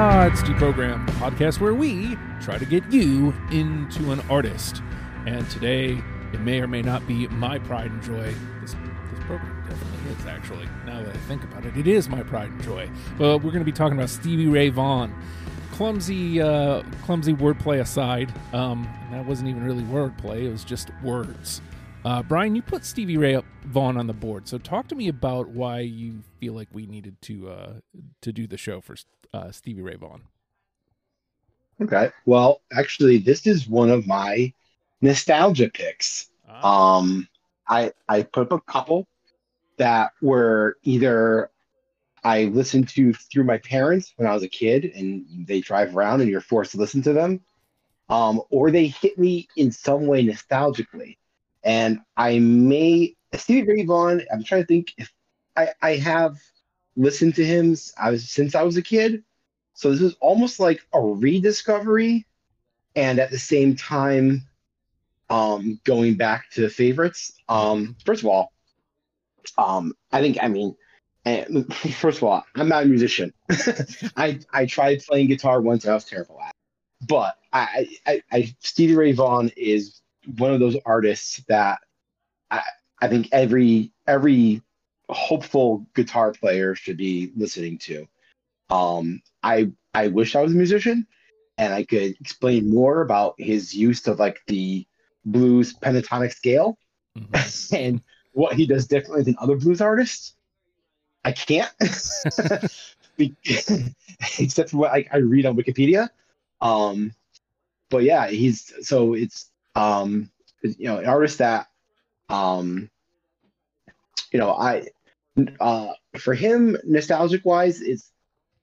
Odds Deprogram, the podcast where we try to get you into an artist. And today, it may or may not be my pride and joy. This, this program definitely is, actually. Now that I think about it, it is my pride and joy. But we're going to be talking about Stevie Ray Vaughan. Clumsy, uh, clumsy wordplay aside, um, that wasn't even really wordplay; it was just words. Uh, Bryan, you put Stevie Ray Vaughan on the board, so talk to me about why you feel like we needed to uh, to do the show for uh, Stevie Ray Vaughan. Okay, well, actually, this is one of my nostalgia picks. Ah. Um, I I put up a couple that were either I listened to through my parents when I was a kid, and they drive around, and you're forced to listen to them, um, or they hit me in some way nostalgically. And I may Stevie Ray Vaughan. I'm trying to think if I I have listened to him. I was since I was a kid, so this is almost like a rediscovery, and at the same time, um, going back to favorites. Um, first of all, um, I think I mean, first of all, I'm not a musician. I I tried playing guitar once, I was terrible at. It. But I, I, I Stevie Ray Vaughan is one of those artists that I I think every every hopeful guitar player should be listening to. Um, I I wish I was a musician and I could explain more about his use of like the blues pentatonic scale Mhm. and what he does differently than other blues artists. I can't, except for what I, I read on Wikipedia. Um, but yeah, he's so it's um, you know an artist that um, you know I uh, for him nostalgic wise, it's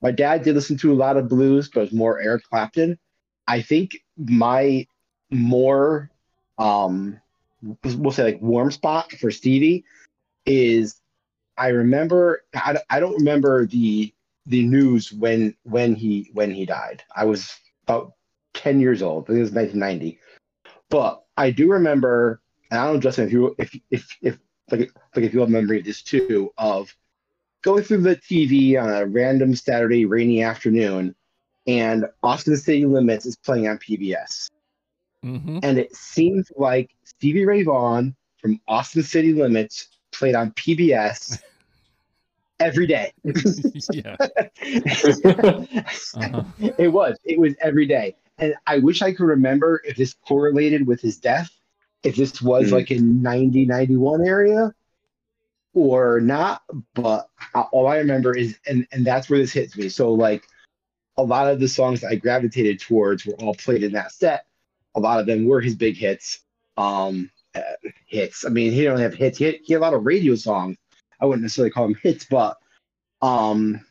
my dad did listen to a lot of blues, but it was more Eric Clapton. I think my more um we'll say like warm spot for Stevie is I remember I, I don't remember the the news when when he when he died. I was about 10 years old. I think it was 1990. But I do remember and I don't know Justin if you if if if like like if you have a memory of this too of going through the TV on a random Saturday rainy afternoon and Austin City Limits is playing on PBS Mhm. and it seems like Stevie Ray Vaughan from Austin City Limits played on PBS every day. yeah. Uh-huh. It was. It was every day. And I wish I could remember if this correlated with his death, if this was Mhm. like in 90, 91 area or not. But all I remember is, and, and that's where this hits me. So, like, a lot of the songs I gravitated towards were all played in that set. A lot of them were his big hits. Um, uh, hits. I mean, he didn't have hits. He had, he had a lot of radio songs. I wouldn't necessarily call them hits, but um,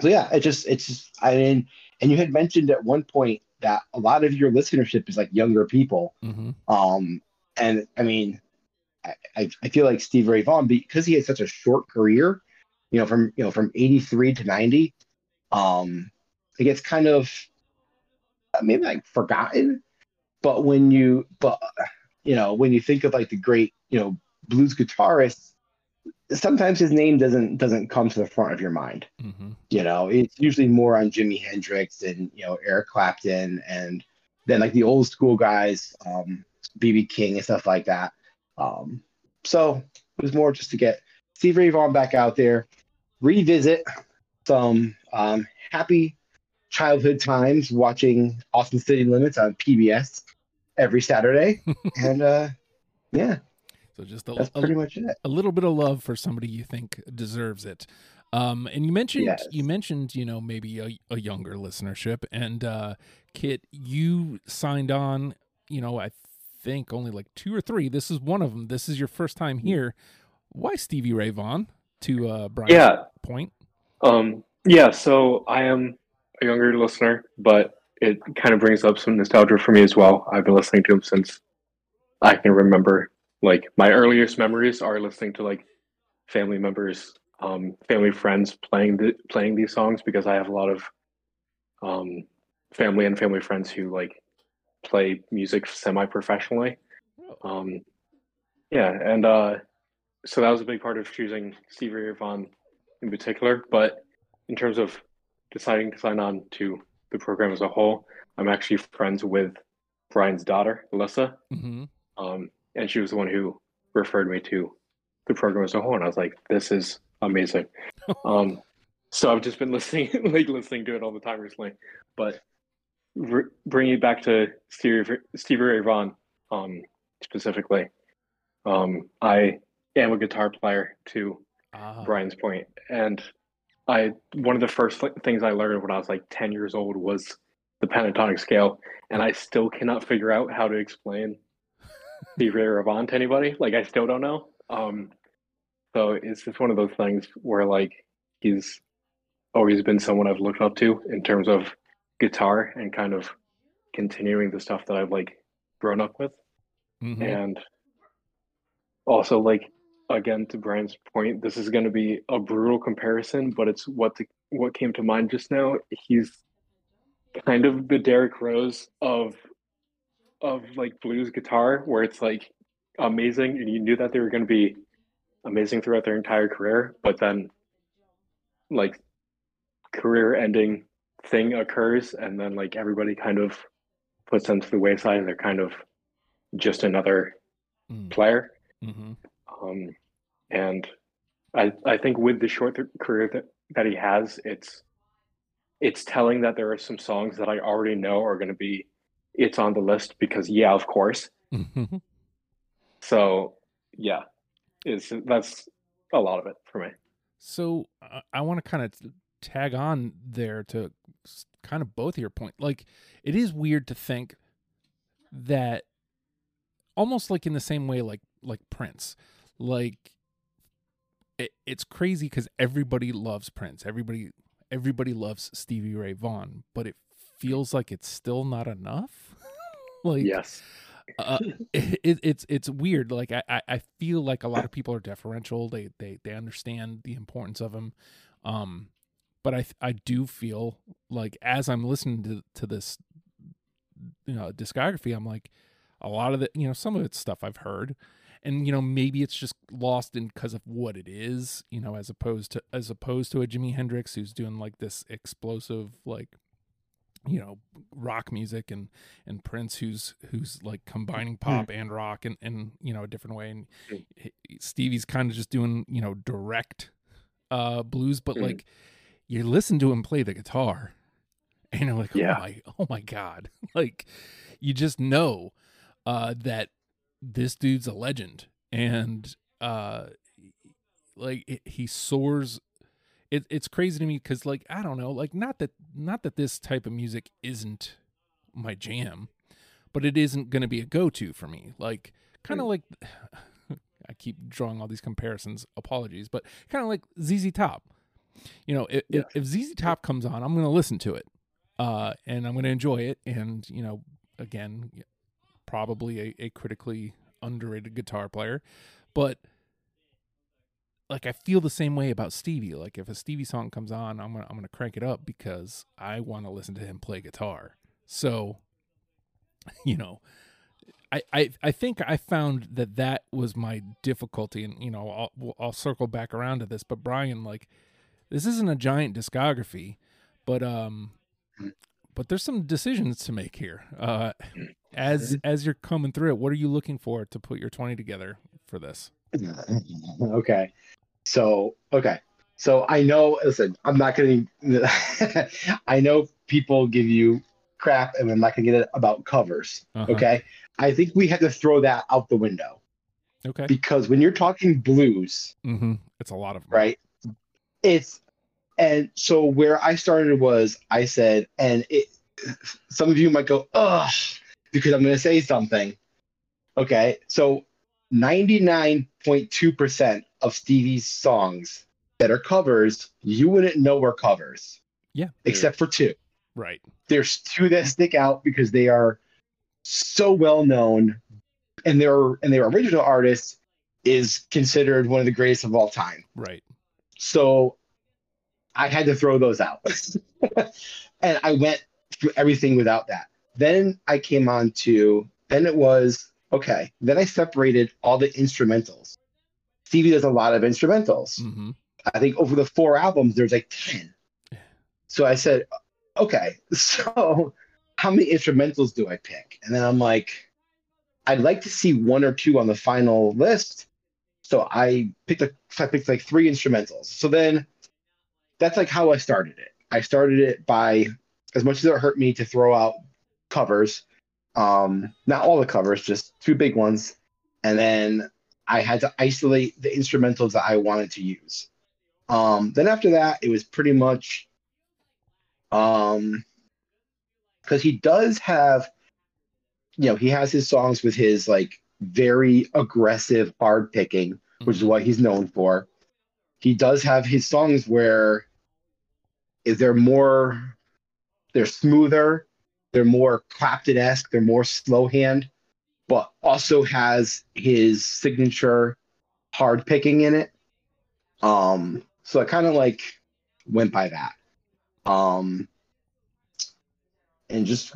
so yeah, it just it's just I mean, and you had mentioned at one point that a lot of your listenership is like younger people. Mhm. Um, and I mean, I, I, feel like Steve Ray Vaughan because he had such a short career, you know, from you know from eighty three to ninety, um, it gets kind of uh, maybe like forgotten. But when you but you know when you think of like the great you know blues guitarists, sometimes his name doesn't doesn't come to the front of your mind. Mhm. You know, it's usually more on Jimi Hendrix and you know Eric Clapton, and then like the old school guys, um, BB King and stuff like that. Um, so it was more just to get Steve Ray Vaughan back out there, revisit some um, happy childhood times watching Austin City Limits on PBS every Saturday, and uh, yeah, So just a, that's a, much it. a little bit of love for somebody you think deserves it. Um, and you mentioned Yes. you mentioned you know maybe a, a younger listenership and uh, Kit, you signed on. You know, I think only like two or three. This is one of them. This is your first time here. Why Stevie Ray Vaughan? To uh, Bryan's Yeah. point. Um, yeah, so I am a younger listener, but it kind of brings up some nostalgia for me as well. I've been listening to him since I can remember. Like my earliest memories are listening to like family members, um, family friends playing the, playing these songs because I have a lot of um, family and family friends who like play music semi professionally. Um, yeah, and uh, so that was a big part of choosing Stevie Ray Vaughan in particular. But in terms of deciding to sign on to the program as a whole, I'm actually friends with Bryan's daughter, Alyssa. Mm-hmm. Um, and she was the one who referred me to the program as a whole. And I was like, this is amazing. um, so I've just been listening, like listening to it all the time recently. But re- bringing it back to Stevie, Stevie Ray Vaughan um, specifically, um, I am a guitar player to Ah. Bryan's point. point, and I one of the first th- things I learned when I was like ten years old was the pentatonic scale, and I still cannot figure out how to explain the Ray Vaughan to anybody. Like I still don't know. Um, so it's just one of those things where like he's always been someone I've looked up to in terms of guitar and kind of continuing the stuff that I've like grown up with Mhm. and also like again to Bryan's point, this is going to be a brutal comparison, but it's what the, what came to mind just now. He's kind of the Derrick Rose of of like blues guitar, where it's like amazing, and you knew that they were going to be amazing throughout their entire career, but then like career ending thing occurs, and then like everybody kind of puts them to the wayside, and they're kind of just another Mm. player. Mhm. Um, and I I think with the short th- career that, that he has, it's it's telling that there are some songs that I already know are going to be it's on the list because yeah, of course. Mhm. So yeah, is that's a lot of it for me. So uh, I want to kind of tag on there to kind of both of your point. Like it is weird to think that almost like in the same way like like Prince. Like it, it's crazy cuz everybody loves Prince. Everybody everybody loves Stevie Ray Vaughan, but it feels like it's still not enough. like Yes. uh, it, it's it's weird. Like I, I feel like a lot of people are deferential. They they they understand the importance of him, um, but I I do feel like as I'm listening to to this, you know, discography, I'm like a lot of the you know some of it's stuff I've heard, and you know maybe it's just lost in because of what it is, you know, as opposed to as opposed to a Jimi Hendrix who's doing like this explosive like you know rock music and and Prince who's who's like combining pop and rock in, in you know a different way and Mm. Stevie's kind of just doing you know direct uh blues but Mhm. like you listen to him play the guitar and you're like Yeah. oh my oh my god like you just know uh that this dude's a legend and uh like it, he soars it, it's crazy to me because like i don't know like not that not that this type of music isn't my jam but it isn't going to be a go-to for me like kind of like i keep drawing all these comparisons apologies but kind of like zz top. You know if, if, if zz top comes on i'm going to listen to it uh and i'm going to enjoy it and you know again probably a, a critically underrated guitar player but like I feel the same way about Stevie. Like if a Stevie song comes on, I'm gonna I'm gonna crank it up because I want to listen to him play guitar. So, you know, I I I think I found that that was my difficulty, and you know, I'll I'll circle back around to this. But Bryan, like, this isn't a giant discography, but um, but there's some decisions to make here. Uh, as as you're coming through it, what are you looking for to put your twenty together for this? okay. So, okay. So I know, listen, I'm not going to, I know people give you crap and I'm not going to get it about covers. Uh-huh. Okay. I think we have to throw that out the window Okay. because when you're talking blues, Mm-hmm. It's a lot of 'em. right? It's, and so where I started was I said, and it, some of you might go, ugh, because I'm going to say something. Okay. So 99.2% of Stevie's songs that are covers, you wouldn't know were covers. Yeah. Except for two. Right. There's two that stick out because they are so well known and their and their original artist is considered one of the greatest of all time. Right. So I had to throw those out. and I went through everything without that. Then I came on to, then it was, okay, then I separated all the instrumentals. Stevie does a lot of instrumentals. Mm-hmm. I think over the four albums, there's like 10. So I said, okay, so how many instrumentals do I pick? And then I'm like, I'd like to see one or two on the final list. So I picked a, I picked like three instrumentals. So then that's like how I started it. I started it by as much as it hurt me to throw out covers, um, not all the covers, just two big ones, and then I had to isolate the instrumentals that I wanted to use. Um, then after that, it was pretty much um because he does have you know he has his songs with his like very aggressive hard picking which is what he's known for. He does have his songs where is they're more they're smoother they're more clapton-esque they're more slow hand but also has his signature hard picking in it um so i kind of like went by that um, and just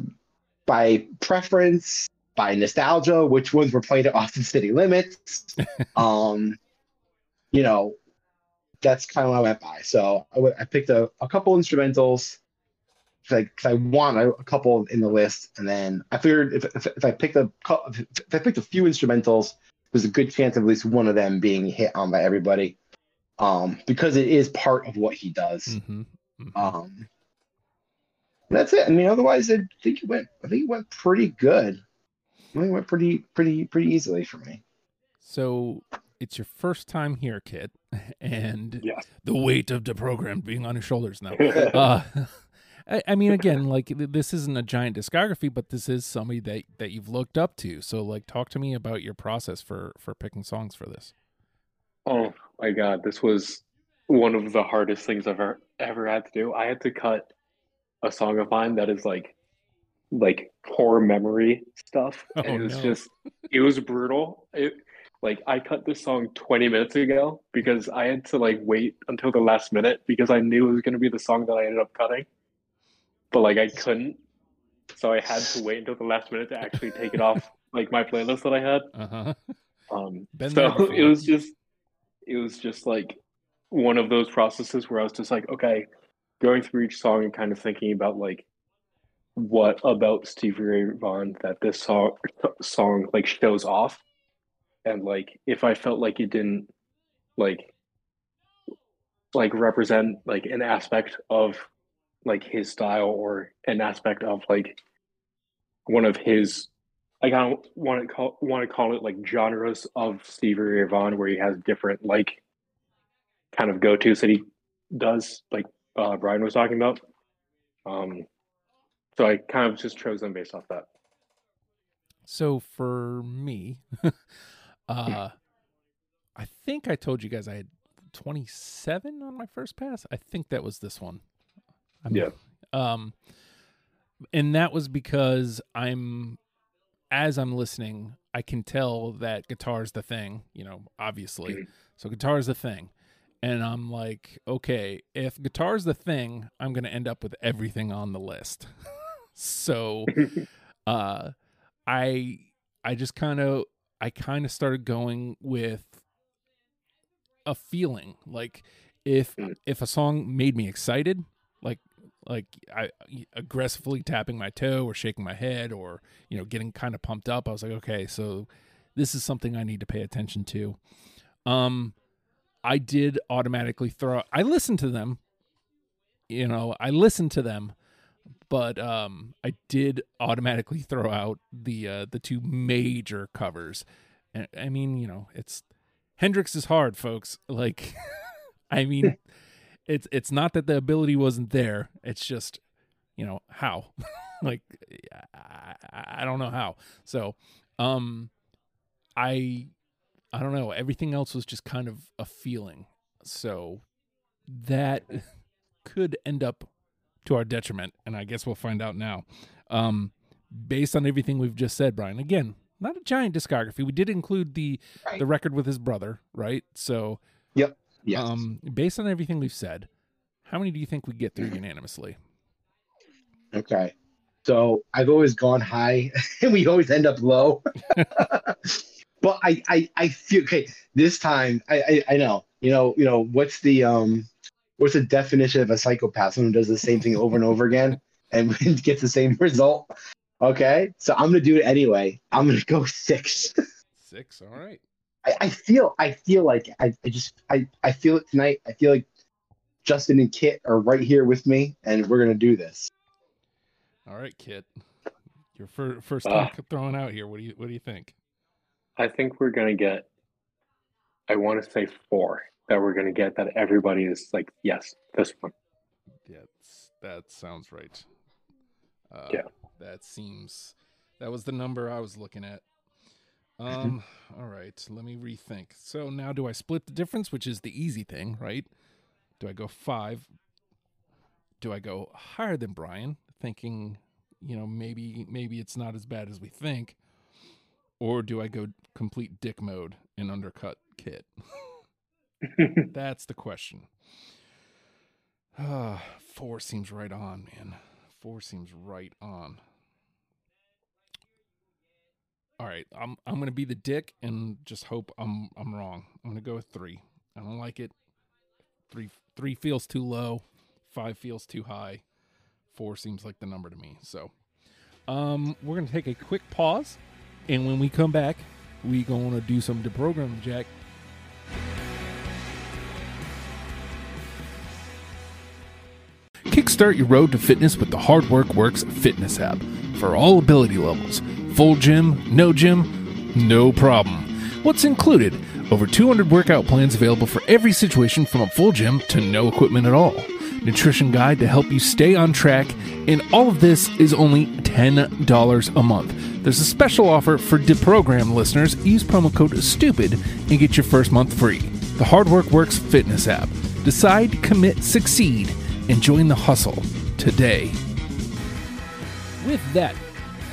by preference, by nostalgia, which ones were played at Austin City Limits. um, you know, that's kind of what I went by. So I, w- I picked a, a couple instrumentals because I, I want a, a, couple in the list, and then I figured if, if, if I picked a if I picked a few instrumentals, there's a good chance of at least one of them being hit on by everybody, um, because it is part of what he does. Mm-hmm. Mm-hmm. Um, that's it. I mean, otherwise, I think it went. I think it went pretty good. I think it went pretty, pretty, pretty easily for me. So it's your first time here, Kit, and yes. the weight of the program being on your shoulders now. uh, I, I, mean, again, like this isn't a giant discography, but this is somebody that that you've looked up to. So, like, talk to me about your process for for picking songs for this. Oh my god, this was one of the hardest things I've ever, ever had to do. I had to cut a song of mine that is like like core memory stuff. Oh, and it was no. just it was brutal. It like I cut this song 20 minutes ago because I had to like wait until the last minute because I knew it was gonna be the song that I ended up cutting. But like I couldn't. So I had to wait until the last minute to actually take it off like my playlist that I had. Uh-huh. Um so it was just it was just like one of those processes where I was just like, okay, going through each song and kind of thinking about like what about Stevie Ray Vaughan that this song song like shows off, and like if I felt like it didn't like like represent like an aspect of like his style or an aspect of like one of his I don't want to call want to call it like genres of Stevie Ray where he has different like kind of go tos that he does, like uh, Bryan was talking about. Um, so I kind of just chose them based off that. So for me, uh, I think I told you guys I had 27 on my first pass. I think that was this one. I mean, yeah. Um, and that was because I'm, as I'm listening, I can tell that guitar's the thing, you know, obviously. Mm-hmm. So guitar is the thing and I'm like, okay, if guitar's the thing, I'm gonna end up with everything on the list. so, uh, I I just kind of I kind of started going with a feeling like if mm. if a song made me excited, like I aggressively tapping my toe or shaking my head or you know getting kind of pumped up, I was like, okay, so this is something I need to pay attention to. Um, I did automatically throw. I listened to them. You know, I listened to them, but um, I did automatically throw out the uh, the two major covers. I mean, you know, it's Hendrix is hard, folks. Like, I mean, it's it's not that the ability wasn't there. It's just, you know, how. like, I, I don't know how. So, um, I I don't know. Everything else was just kind of a feeling. So that could end up to our detriment, and I guess we'll find out now. Um, based on everything we've just said, Bryan. Again, not a giant discography. We did include the right. the record with his brother, right? So, yep. Yes. Um, based on everything we've said, how many do you think we get through unanimously? Okay. So I've always gone high, and we always end up low. but I, I, I feel okay. This time, I, I, I know, you know, you know, what's the um, what's the definition of a psychopath? Someone who does the same thing over and over again and gets the same result. Okay, so I'm gonna do it anyway. I'm gonna go six. Six. All right. I, I feel I feel like I, I just I, I feel it tonight. I feel like Justin and Kit are right here with me and we're gonna do this. All right, Kit. Your fir- first Ah. time throwing out here. What do you What do you think? I think we're gonna get. I want to say four that we're gonna get that everybody is like, yes, this one. Yeah, that sounds right. Uh, Yeah. That seems. That was the number I was looking at. Um. all right. Let me rethink. So now, do I split the difference, which is the easy thing, right? Do I go five? Do I go higher than Bryan, thinking, you know, maybe maybe it's not as bad as we think, or do I go complete dick mode and undercut Kit? That's the question. Ah, four seems right on, man. Four seems right on. All right, I'm I'm gonna be the dick and just hope I'm I'm wrong. I'm gonna go with three. I don't like it. Three three feels too low. Five feels too high. Four seems like the number to me. So, um, we're gonna take a quick pause, and when we come back, we gonna do some deprogramming, Jack. Kickstart your road to fitness with the Hard Work Works fitness app. For all ability levels, full gym, no gym, no problem. What's included? Over 200 workout plans available for every situation from a full gym to no equipment at all. Nutrition guide to help you stay on track, and all of this is only $10 a month. There's a special offer for Deprogram listeners. Use promo code STUPID and get your first month free. The Hard Work Works fitness app. Decide, commit, succeed, and join the hustle today. With that,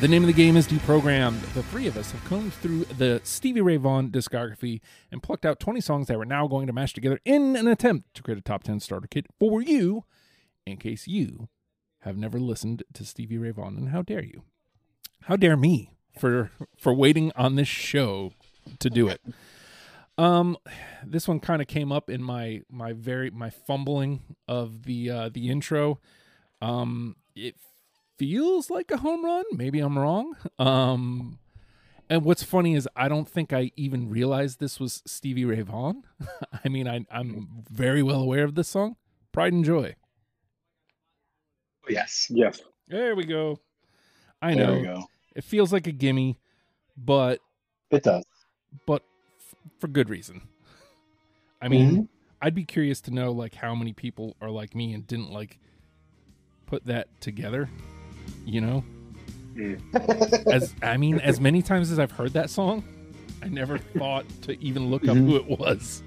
the name of the game is Deprogrammed. The three of us have combed through the Stevie Ray Vaughan discography and plucked out 20 songs that we're now going to mash together in an attempt to create a top 10 starter kit for you, in case you have never listened to Stevie Ray Vaughan. And how dare you? How dare me for for waiting on this show to do it? Um, this one kind of came up in my my very my fumbling of the uh, the intro. Um, it feels like a home run. Maybe I'm wrong. Um, and what's funny is I don't think I even realized this was Stevie Ray Vaughan. I mean, I, I'm very well aware of this song, Pride and Joy. Yes. yes. There we go. I There know we go. it feels like a gimme, but It does. but f- for good reason. I mean, Mm-hmm. I'd be curious to know like how many people are like me and didn't like put that together. You know, as I mean, as many times as I've heard that song, I never thought to even look up Mhm. who it was.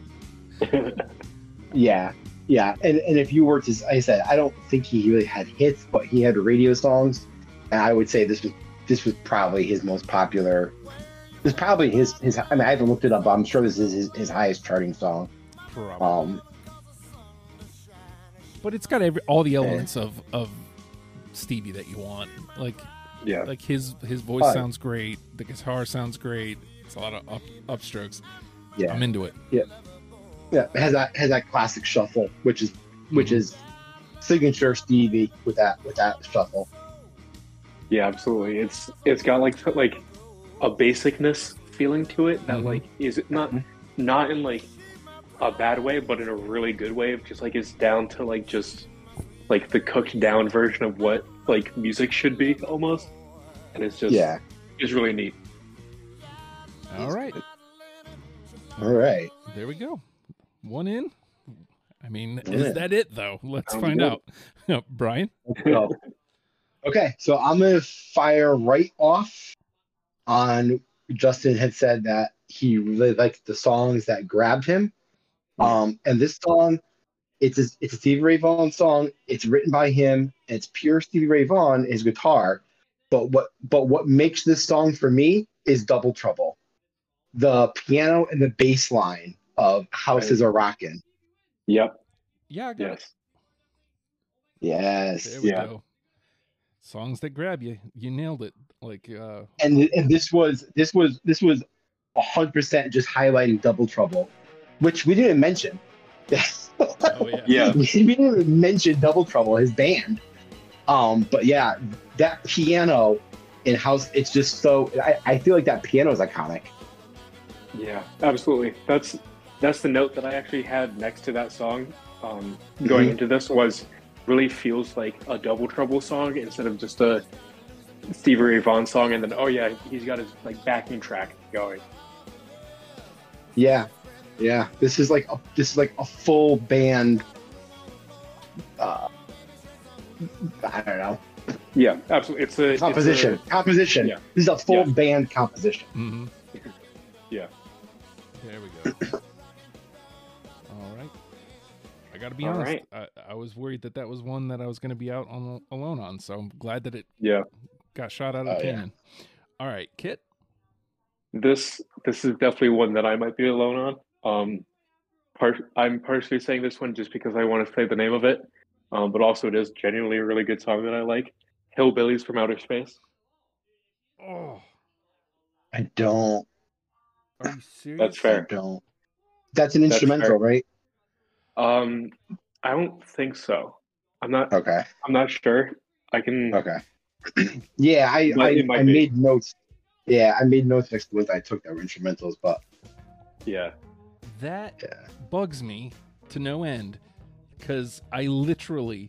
Yeah, yeah, and and if you were to, like I said, I don't think he really had hits, but he had radio songs, and I would say this was this was probably his most popular. This is probably his his. I mean, I haven't looked it up, but I'm sure this is his, his highest charting song. Probably. Um, but it's got every all the elements of of Stevie that you want. Like Yeah. like his his voice sounds great, the guitar sounds great. It's a lot of up upstrokes. yeah, I'm into it. yeah, it has that has that classic shuffle, which is which Mhm. is signature Stevie with that with that shuffle. Yeah, absolutely. It's it's got like like a basicness feeling to it that Mhm. like is it not Mhm. not in like a bad way, but in a really good way. of Just like it's down to like just like the cooked down version of what like music should be almost, and it's just Yeah. it's really neat. All right. All right. There we go. One in. I mean, One is in. that it though? Let's Sounds find good. out. Bryan. So, okay, so I'm gonna fire right off on Justin had said that he really liked the songs that grabbed him. Um, and this song, it's a, it's a Stevie Ray Vaughan song. It's written by him. It's pure Stevie Ray Vaughan, his guitar. But what but what makes this song for me is Double Trouble, the piano and the bass line of House Is Rockin'. Yep. Yeah, I got it. Yes. Yes. There we Yeah. go. Songs that grab you. You nailed it. Like uh and and this was this was this was hundred percent just highlighting double trouble, which we didn't mention. Oh yeah. Yeah. we didn't even mention Double Trouble, his band. Um, but yeah, that piano in house, it's just so. I, I feel like that piano is iconic. Yeah, absolutely. That's that's the note that I actually had next to that song. Um, going Mhm. into this was really feels like a double trouble song instead of just a Stevie Ray Vaughan song. And then oh yeah, he's got his like backing track going. Yeah, yeah. This is like a, this is like a full band. Uh, I don't know Yeah, absolutely. It's a it's a- composition. composition. yeah. This is a full Yeah. band composition. hmm Yeah. There we go. All right. I got to be All honest. right. I, I was worried that that was one that I was going to be out on alone on. So I'm glad that it yeah. got shot out of Oh, the yeah. All right, Kit. This this is definitely one that I might be alone on. Um, part I'm partially saying this one just because I want to say the name of it, um, but also it is genuinely a really good song that I like. Hillbillies from Outer Space. Oh, I don't. are you serious? That's I fair. don't. That's an That's instrumental, fair. right? Um, I don't think so. I'm not. Okay. I'm not sure. I can. Okay. yeah, I I, I made notes. Yeah, I made notes next to when I took their instrumentals, but Yeah. That yeah. bugs me to no end because I literally,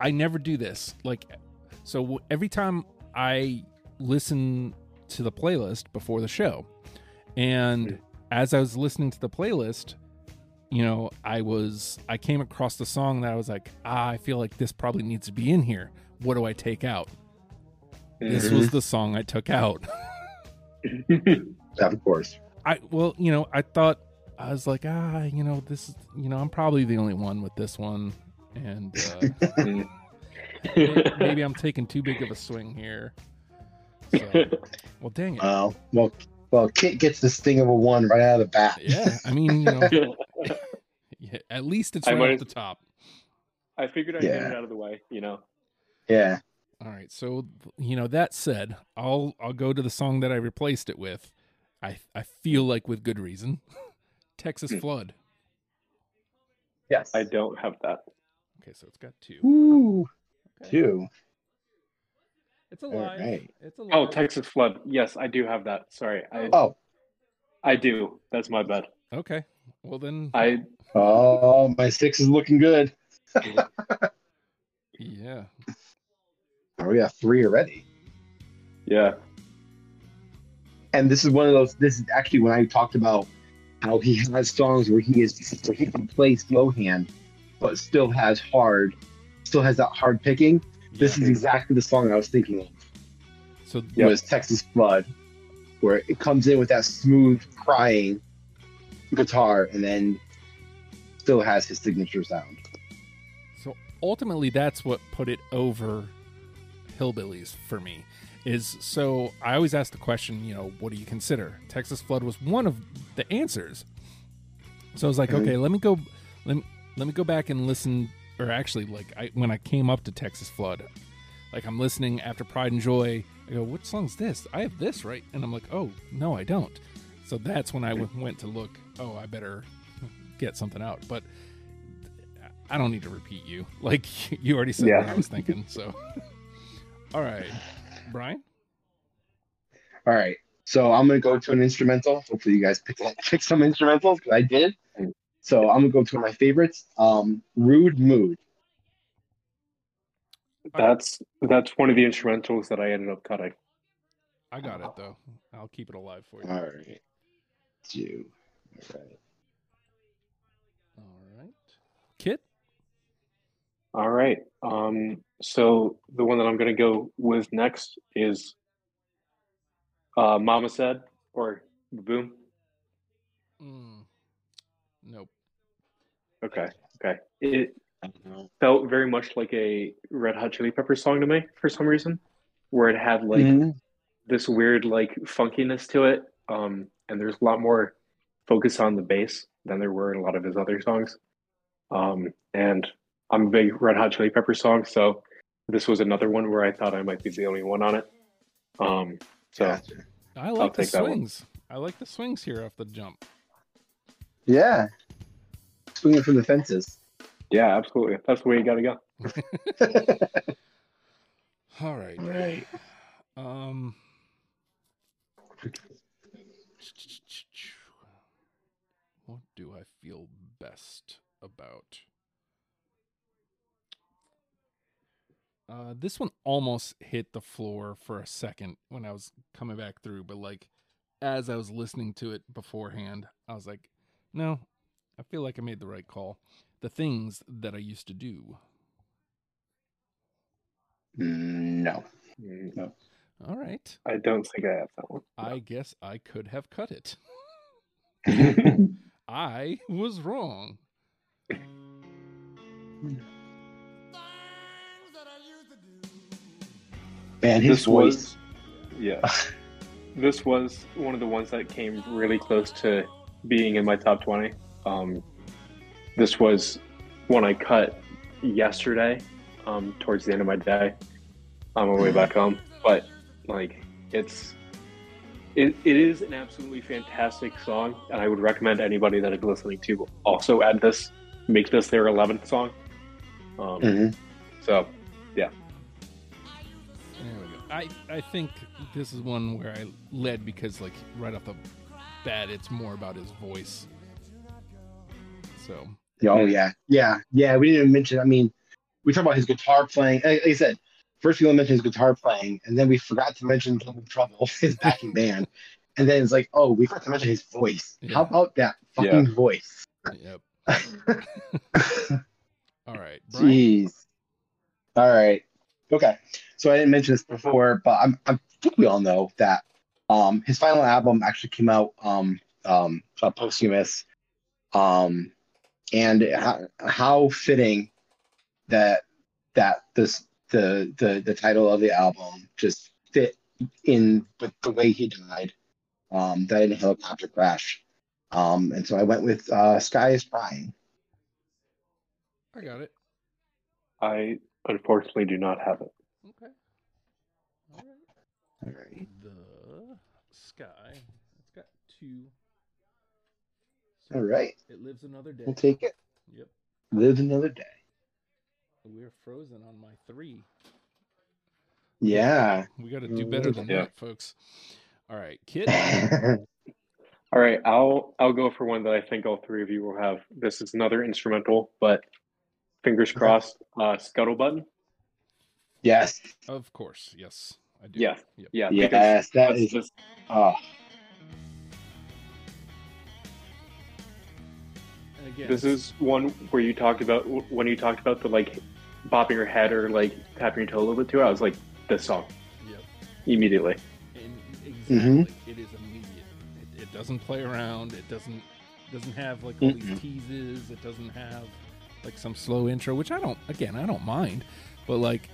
I never do this. Like, so every time I listen to the playlist before the show, and Hmm. as I was listening to the playlist, you know, I was, I came across the song that I was like, ah, I feel like this probably needs to be in here. What do I take out? This Mhm. was the song I took out. Of course. I well, you know, I thought I was like, ah, you know, this is, you know, I'm probably the only one with this one, and uh, maybe I'm taking too big of a swing here. So, well, dang it. Oh well, well, Kit gets this thing of a one right out of the bat. yeah, I mean, you know, yeah, at least it's I right at the top. I figured I'd get it out of the way. You know. Yeah. All right, so you know that said, I'll I'll go to the song that I replaced it with. I I feel like with good reason, Texas Hmm. Flood. Yes. I don't have that. Okay, so it's got two. Ooh, Okay. two. It's alive. right. It's alive. Oh, Texas Flood. Yes, I do have that. Sorry, I Oh, I do. That's my bad. Okay. Well then, I oh, my six is looking good. yeah. Oh, we got three already. yeah. And this is one of those. This is actually when I talked about how he has songs where he is where he can play slow hand, but still has hard, still has that hard picking. This is exactly the song I was thinking of. So Yep. was Texas Flood, where it comes in with that smooth crying guitar and then still has his signature sound. So ultimately, that's what put it over Hillbillies for me. Is so I always ask the question, you know, what do you consider? Texas Flood was one of the answers. So I was like, okay, let me go, let me, let me go back and listen. Or actually, like I, when I came up to Texas Flood, like I'm listening after Pride and Joy. I go, what song's this? I have this right, and I'm like, oh no, I don't. So that's when I w- went to look. Oh, I better get something out. But I don't need to repeat you. Like you already said what I was thinking. So, all right, Bryan. All right, so I'm gonna go to an instrumental. Hopefully, you guys pick pick some instrumentals because I did. So I'm gonna go to one of my favorites, um, "Rude Mood." That's that's one of the instrumentals that I ended up cutting. I got it though. I'll keep it alive for you. All right, two. All right. All right, Kit. All right. Um, so the one that I'm going to go with next is uh, Mama Said or Boom. Mm, nope. Okay. Okay. It I don't know. felt very much like a Red Hot Chili Peppers song to me for some reason, where it had like Mhm. this weird like funkiness to it. Um, and there's a lot more focus on the bass than there were in a lot of his other songs. Um, and I'm a big Red Hot Chili Pepper song, so this was another one where I thought I might be the only one on it. Um, so Gotcha. I like the take swings. I like the swings here off the jump. Yeah, swinging from the fences. Yeah, absolutely. That's the way you got to go. All right. Right. Um. What do I feel best about? Uh, this one almost hit the floor for a second when I was coming back through, but like as I was listening to it beforehand, I was like, no, I feel like I made the right call. The things that I used to do. No. Mm, All right. I don't think I have that one. I guess I could have cut it. I was wrong. Man, his this voice. was, yeah. this was one of the ones that came really close to being in my top 20. Um, this was one I cut yesterday, um, towards the end of my day on my way back home. But like, it's it, it is an absolutely fantastic song, and I would recommend anybody that is listening to also add this, make this their 11th song. Um, Mhm. So, There we go. I, I think this is one where I led because, like, right off the bat, it's more about his voice. So, Oh yeah, yeah, yeah. We didn't even mention. I mean, we talked about his guitar playing. Like like I said, first we only mentioned his guitar playing, and then we forgot to mention Trouble, his backing band, and then it's like, oh, we forgot to mention his voice. Yeah. How about that fucking voice? yep. All right. Bryan. Jeez. All right. Okay. So I didn't mention this before, but I'm, I think we all know that um, his final album actually came out um, um, uh, posthumous, um, and how, how fitting that that this the, the the title of the album just fit in with the way he died, um, died in a helicopter crash, um, and so I went with uh, "Sky Is Crying." I got it. I unfortunately do not have it. Okay. All right. All right. The sky. It's got two. All right. It lives another day. We'll take it. Yep. Live another day. We're frozen on my three. Yeah. We got to do better than Yeah. that, folks. All right, Kit. All right, I'll I'll go for one that I think all three of you will have. This is another instrumental, but fingers crossed. Uh, Scuttlebutt. yes. Of course, yes, I do. Yeah. Yep. Yeah. Yes. That's just Oh, again, this is one where you talked about when you talked about the like bopping your head or like tapping your toe a little bit too. I was like, this song Yep. immediately. And exactly, Mhm. it is immediate. It, it doesn't play around. It doesn't doesn't have like all these Mm-mm. teases. It doesn't have like some slow intro, which I don't. Again, I don't mind. But like,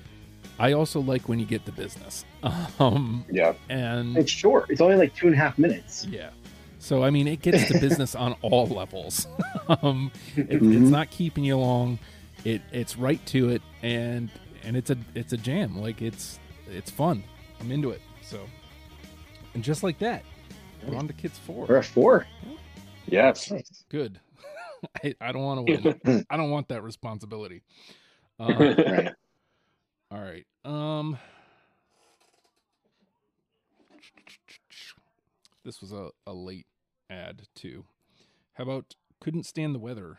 I also like when you get the business. Um, Yeah. and it's short. It's only like two and a half minutes. Yeah. So I mean, it gets to business on all levels. um, it, Mhm. It's not keeping you long. It it's right to it, and and it's a it's a jam. Like it's it's fun. I'm into it. So, and just like that, we're on to Kit's four. We're Four. at four. Yes. Good. I, I don't want to win. I don't want that responsibility. Uh, Right. all right. Um. This was a, a late ad too. How about couldn't stand the weather?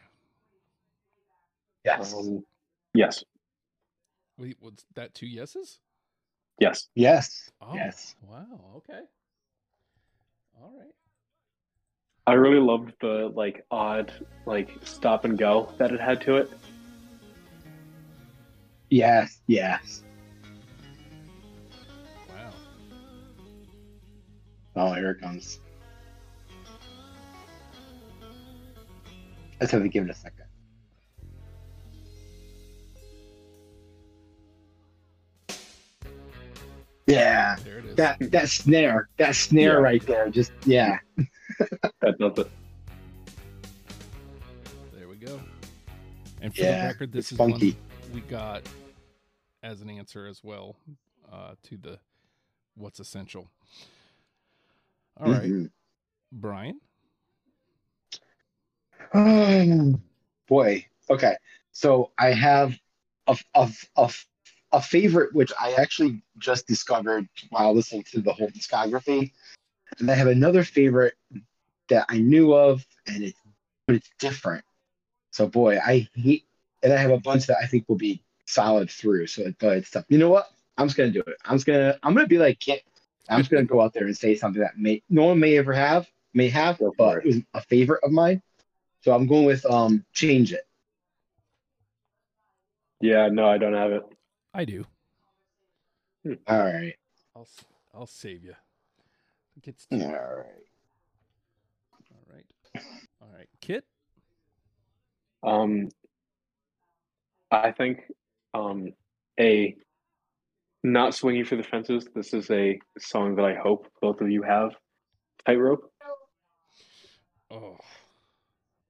Yes. Um, yes. Wait, was that two yeses? Yes. yes. Oh, Yes. Wow. Okay. All right. I really loved the like odd like stop and go that it had to it. Yes. Yes. Oh, here it comes. I just have to give it a second. Yeah, There it is. that that snare, that snare Yeah. right there, just yeah. That does it. there we go. And for Yeah, the record, this is funky. one we got as an answer as well uh, to the what's essential. All right, Mhm. Bryan. Um, boy. Okay. So I have a, a, a, a favorite, which I actually just discovered while listening to the whole discography. And I have another favorite that I knew of, and it's but it's different. So boy, I hate, and I have a bunch that I think will be solid through. So but it's tough. You know what? I'm just gonna do it. I'm just gonna I'm gonna be like. I'm just gonna go out there and say something that may no one may ever have may have, Go but it. it was a favorite of mine. So I'm going with um change it. Yeah, no, I don't have it. I do. All right. I'll s- I'll save you. It gets All to- right. all right. All right. Kit. Um, I think um, a not swinging for the fences. This is a song that I hope both of you have. Tightrope. Oh,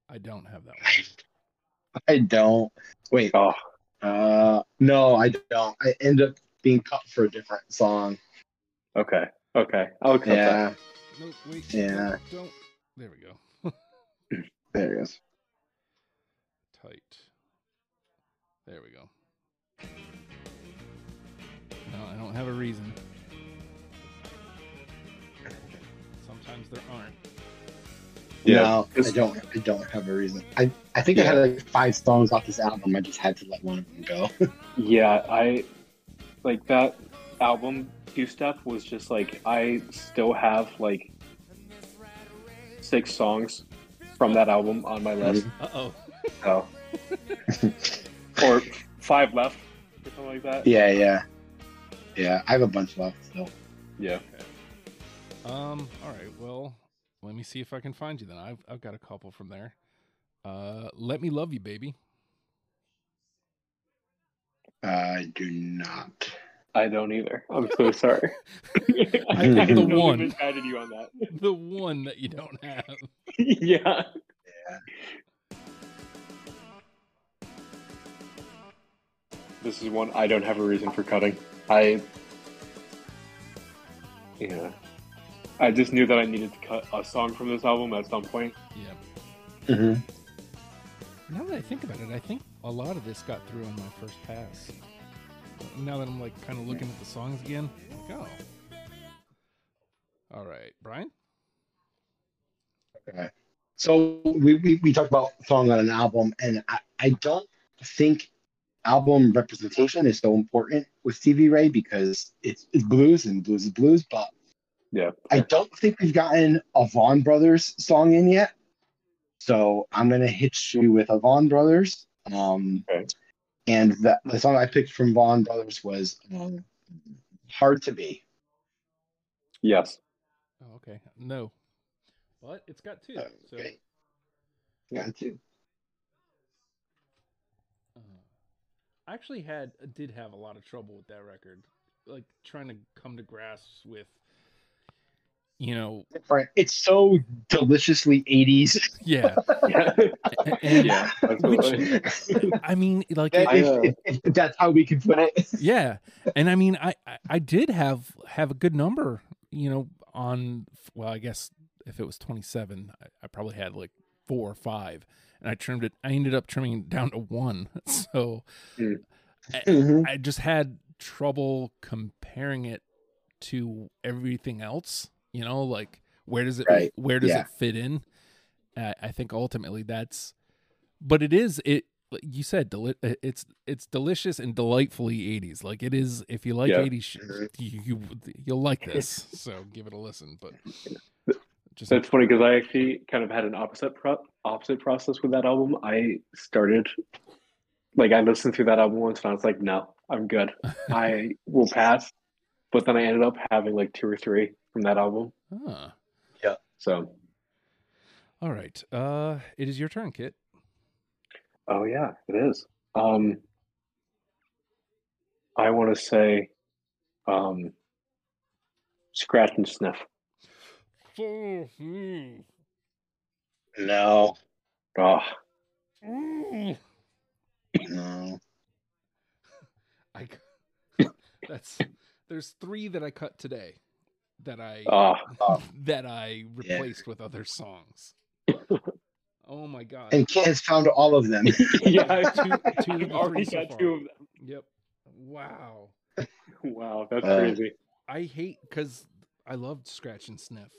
I don't have that one. I don't. Wait. Oh, Uh, no, I don't. I end up being cut for a different song. okay, okay. I'll cut that. Yeah. No, wait. Yeah. Don't, don't. There we go. There it is. Tight. There we go. No, I don't have a reason. Sometimes there aren't. Yeah, no, I don't. I don't have a reason. I I think I had like five songs off this album. I just had to let one of them go. Yeah, I like that album. Two Step was just like I still have like six songs from that album on my list. Uh oh. So, or five left or something like that. yeah, yeah, yeah. I have a bunch left still. Yeah. Um. All right. Well, let me see if I can find you. Then I've I've got a couple from there. Uh, let me love you, baby. I do not. I don't either. I'm so sorry. I picked the one. misguided you on that. The one that you don't have. yeah. This is one I don't have a reason for cutting. I yeah. I just knew that I needed to cut a song from this album at some point. Yeah. Mm-hmm. Now that I think about it, I think a lot of this got through on my first pass. Now that I'm like kind of looking at the songs again, like, oh. All right, Bryan. Okay. So we, we, we talked about song on an album, and I, I don't think album representation is so important with Stevie Ray because it's, it's blues and blues is blues, but Yeah. I don't think we've gotten a Vaughan Brothers song in yet. So I'm gonna hit you with a Vaughan Brothers. Um, Okay. and that the song I picked from Vaughan Brothers was um, "Hard to Be." Yes. Oh, okay. No, but it's got two. So Got two. I actually had did have a lot of trouble with that record, like trying to come to grasp with, you know, It's so deliciously 80s. yeah. Yeah. And yeah. Absolutely. I mean, like, That- I, it- if, if, if that's how we can put it. yeah, and I mean, I I- I did have have a good number, you know, on well, I guess if it was twenty seven, I, I probably had like four or five, and I trimmed it. I ended up trimming it down to one, so Mm. Mhm. I just had trouble comparing it to everything else. You know, like where does it Right. where does Yeah. it fit in? Uh, I think ultimately that's, but it is it. You said deli- it's it's delicious and delightfully 80s. Like it is. If you like 80s, sh- you, you you'll like this. So give it a listen. But just That's funny because I actually kind of had an opposite pro- opposite process with that album. I started like I listened through that album once and I was like, no, I'm good. I will pass. But then I ended up having like two or three from that album. Ah. Yeah. So all right. Uh, it is your turn, Kit. oh yeah, it is. Um I want to say um scratch and sniff. Mm-hmm. No, Oh, no. I that's there's three that I cut today that I oh, that I replaced with other songs. Oh my god. and Kit has found all of them. yeah, Two- two of I've already three so got two of them. Yep. Wow. Wow, that's Uh, crazy. I hate because I loved scratch and sniff,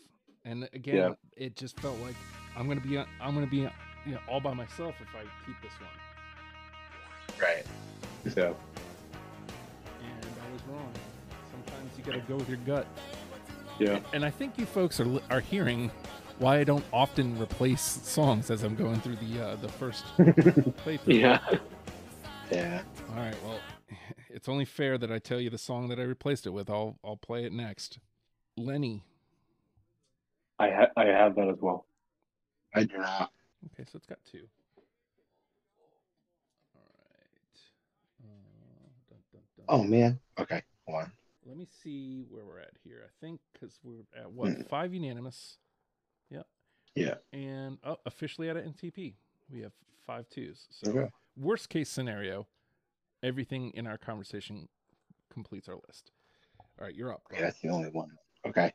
and again, Yeah. it just felt like I'm gonna be I'm gonna be you know all by myself if I keep this one, right. Yeah. and I was wrong. Sometimes you gotta go with your gut, Yeah. and I think you folks are are hearing why I don't often replace songs as I'm going through the uh, the first playthrough. Yeah. Yeah. All right. Well, it's only fair that I tell you the song that I replaced it with. I'll I'll play it next. Lenny. I ha- I have that as well. I do not. Okay, so it's got two. All right. Uh, dun, dun, dun. Oh man. Okay. one. Let me see where we're at here. I think because we're at what Hmm. five unanimous. Yep. Yeah. And oh, officially at an NTP, we have five twos. So Okay. worst case scenario, everything in our conversation completes our list. All right, you're up. Okay, that's the only one. Okay.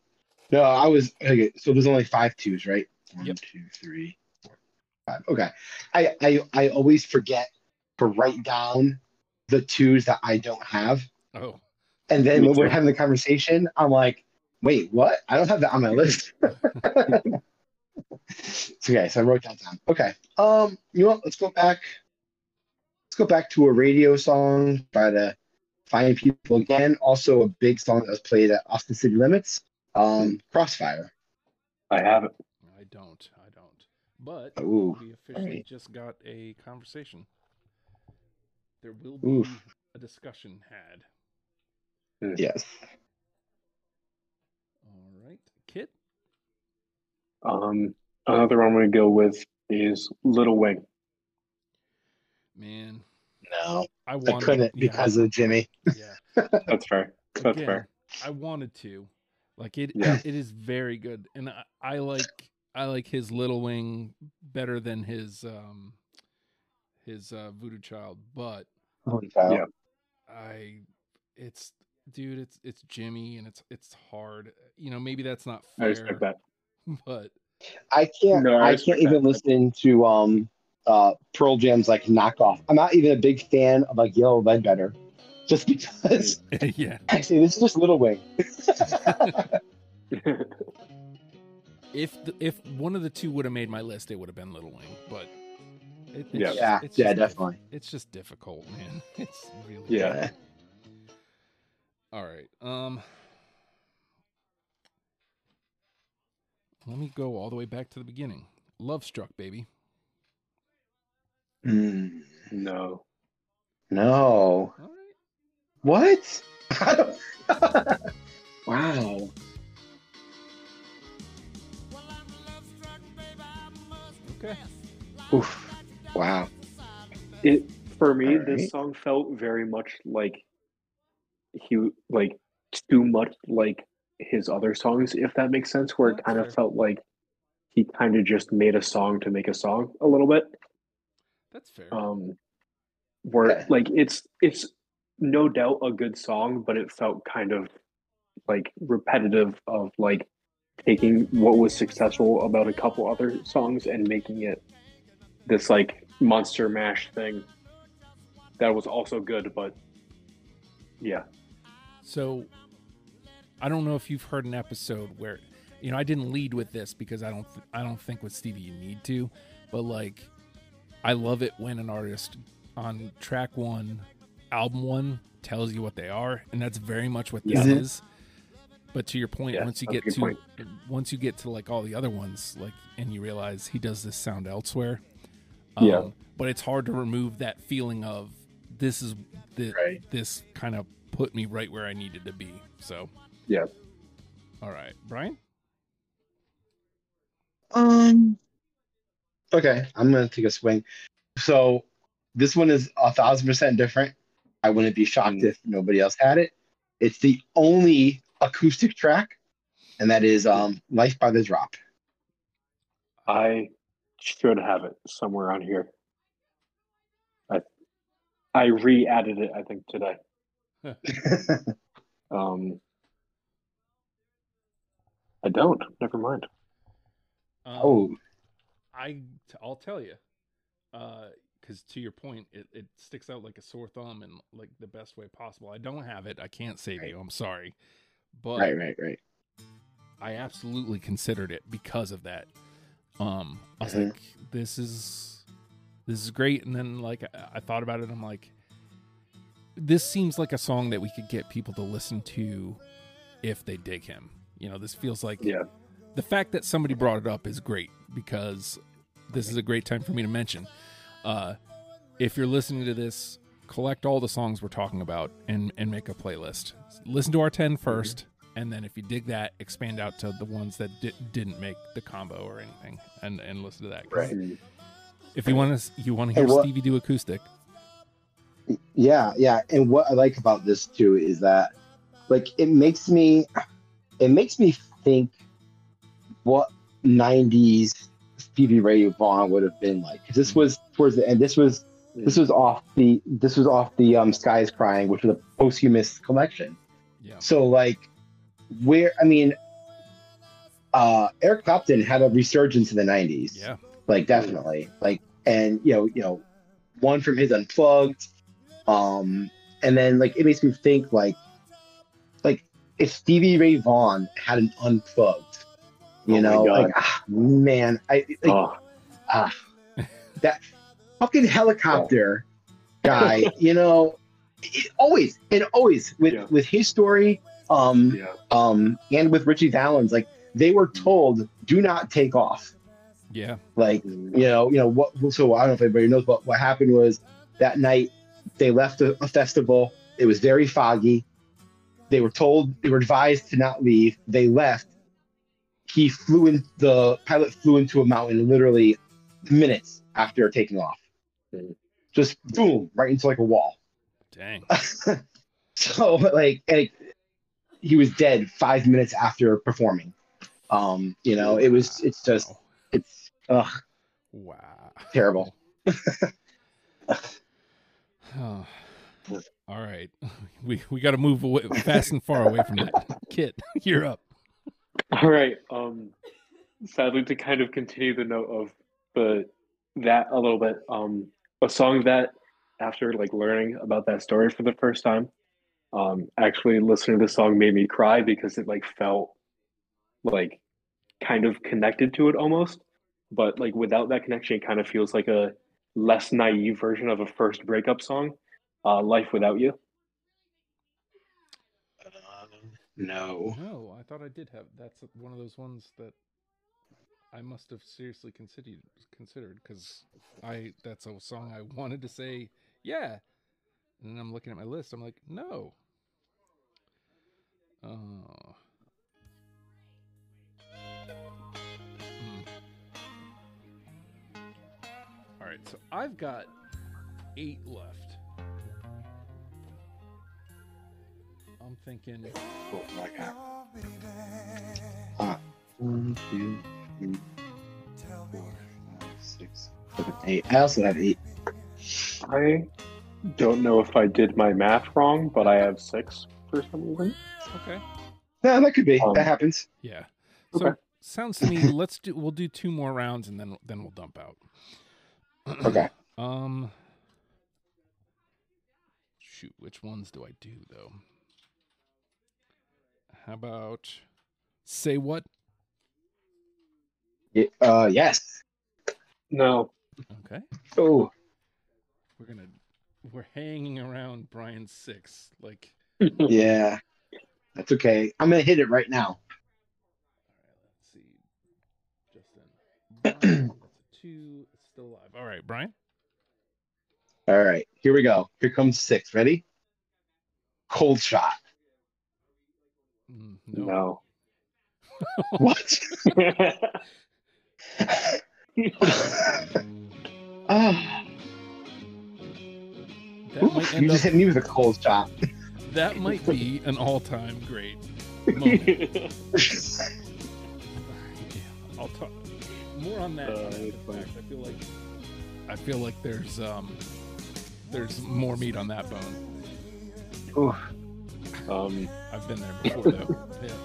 No, I was okay. So there's only five twos, right? One, Yep. two, three, four, five. Okay. I, I I always forget to write down the twos that I don't have, Oh, and then Me when we're having the conversation, I'm like, wait, what? I don't have that on my list. okay, so I wrote that down. Okay. Um, you know what? Let's go back. Let's go back to a radio song by the Fine People again. Also a big song that was played at Austin City Limits. Um, Crossfire. I have it. I don't. I don't. But Ooh. we officially alright. just got a conversation. There will be Oof. a discussion had. Yes. All right, Kit. Um, another one I'm gonna go with is Little Wing. Man, No, I I couldn't yeah, because of Jimi. yeah. That's fair. That's Again, fair. I wanted to. Like it. Yeah. It is very good, and I, I like. I like his Little Wing better than his um, his uh, Voodoo Child, but Yeah. I it's dude, it's it's Jimi and it's it's hard. You know, maybe that's not I respect that. but I can't. No, I I, can't even that. listen to um uh Pearl Jam's like knockoff. I'm not even a big fan of like Yellow Ledbetter, just because yeah. I say this is just Little Wing. If the, if one of the two would have made my list, it would have been Little Wing, but it, it's Yeah. just- Yeah, it's yeah, just definitely. it's just difficult, man. It's really Yeah. All right. Um Let me go all the way back to the beginning. Love Struck, baby. Mm, no. no. All right. What? Wow. Okay. Oof. Wow. It for me, All this song felt very much like he like too much like his other songs, if that makes sense. Where it kind of felt like he kind of just made a song to make a song a little bit. That's fair. Um, where Okay. like it's it's no doubt a good song, but it felt kind of like repetitive of like taking what was successful about a couple other songs and making it this like monster mash thing that was also good, but yeah. So I don't know if you've heard an episode where you know I didn't lead with this because I don't th- I don't think with Stevie you need to, but like I love it when an artist on track 1, album 1 tells you what they are and that's very much what this Yeah. is. But to your point, Yeah, once you get to point. once you get to like all the other ones like and you realize he does this sound elsewhere. Yeah. Um, but it's hard to remove that feeling of this is the Right. this kind of put me right where I needed to be. So Yeah. all right, Bryan. Um. Okay, I'm gonna take a swing. So this one is a thousand percent different. I wouldn't be shocked Mm. if nobody else had it. It's the only acoustic track, and that is um "Life by the Drop." I should have it somewhere on here. I I re-added it, I think, today. Um I don't. Never mind. Um, oh, I I'll tell you, because to your point, it, it sticks out like a sore thumb in like the best way possible. I don't have it. I can't save Right. you. I'm sorry, but Right, right, right. I absolutely considered it because of that. Um, I was Mhm. like, this is this is great, and then like I, I thought about it. I'm like, this seems like a song that we could get people to listen to if they dig him. You know, this feels like Yeah. the fact that somebody brought it up is great because this is a great time for me to mention. Uh, if you're listening to this, collect all the songs we're talking about and and make a playlist. Listen to our 10 1st, and then if you dig that, expand out to the ones that di- didn't make the combo or anything, and and listen to that. Right. If you want to, you want to Hey, hear what- Stevie do acoustic. Yeah, yeah. And what I like about this too is that like it makes me it makes me think what 90s Stevie Ray Vaughan would have been like. this was towards the end. This was this was off the this was off the um Skies Crying, which was a posthumous collection. Yeah, So like where I mean uh Eric Clapton had a resurgence in the 90s. yeah, like definitely like and you know you know one from his unplugged um and then like it makes me think like like if stevie ray vaughan had an unplugged you Oh know like ah, man i like, Oh, ah, that fucking helicopter guy you know it, always and always with Yeah. with his story um yeah. um and with Ritchie Valens like they were told do not take off yeah, like you know, you know what? So I don't know if anybody knows, but what happened was that night they left a, a festival. It was very foggy. They were told they were advised to not leave. They left. He flew in. The pilot flew into a mountain literally minutes after taking off. Mhm. Just boom, right into like a wall. dang, so like, and he was dead five minutes after performing. Um, you know, it was. It's just. It's ugh, wow. terrible. Oh. All right, we we got to move away, fast and far away from that. Kit, you're up. All right. Um, sadly, to kind of continue the note of the that a little bit, um, a song that after like learning about that story for the first time, um, actually listening to the song made me cry because it like felt like kind of connected to it almost, but like without that connection, it kind of feels like a less naive version of a first breakup song, uh, "Life Without You." No. No, I thought I did have. That's one of those ones that I must have seriously considered considered because I that's a song I wanted to say yeah, and then I'm looking at my list. I'm like no. Oh. Hmm. All right, so I've got eight left. I'm thinking. Oh my god. One, two, three, four, five, six, seven, eight. I also have eight. I don't know if I did my math wrong, but I have six for some reason. Okay. No, that could be. Um, that happens. Yeah. So Okay. sounds to me. Let's do. We'll do two more rounds and then then we'll dump out. Okay. Um. Shoot, which ones do I do though? How about say what? Y- Uh, yes. No. Okay, Oh, we're gonna we're hanging around Bryan six. Like, yeah. That's okay. I'm gonna hit it right now. all right, let's see. Justin, Bryan, a two. It's still alive. All right, Bryan. All right. Here we go. Here comes six. Ready? Cold shot. Mm, no. No. What? That might you just up, hit me with a cold shot. that might be an all-time great moment. Yeah, I'll talk more on that. Uh, after the fact. I feel like I feel like there's um there's more meat on that bone. Ooh. Um, I've been there before though. Yeah.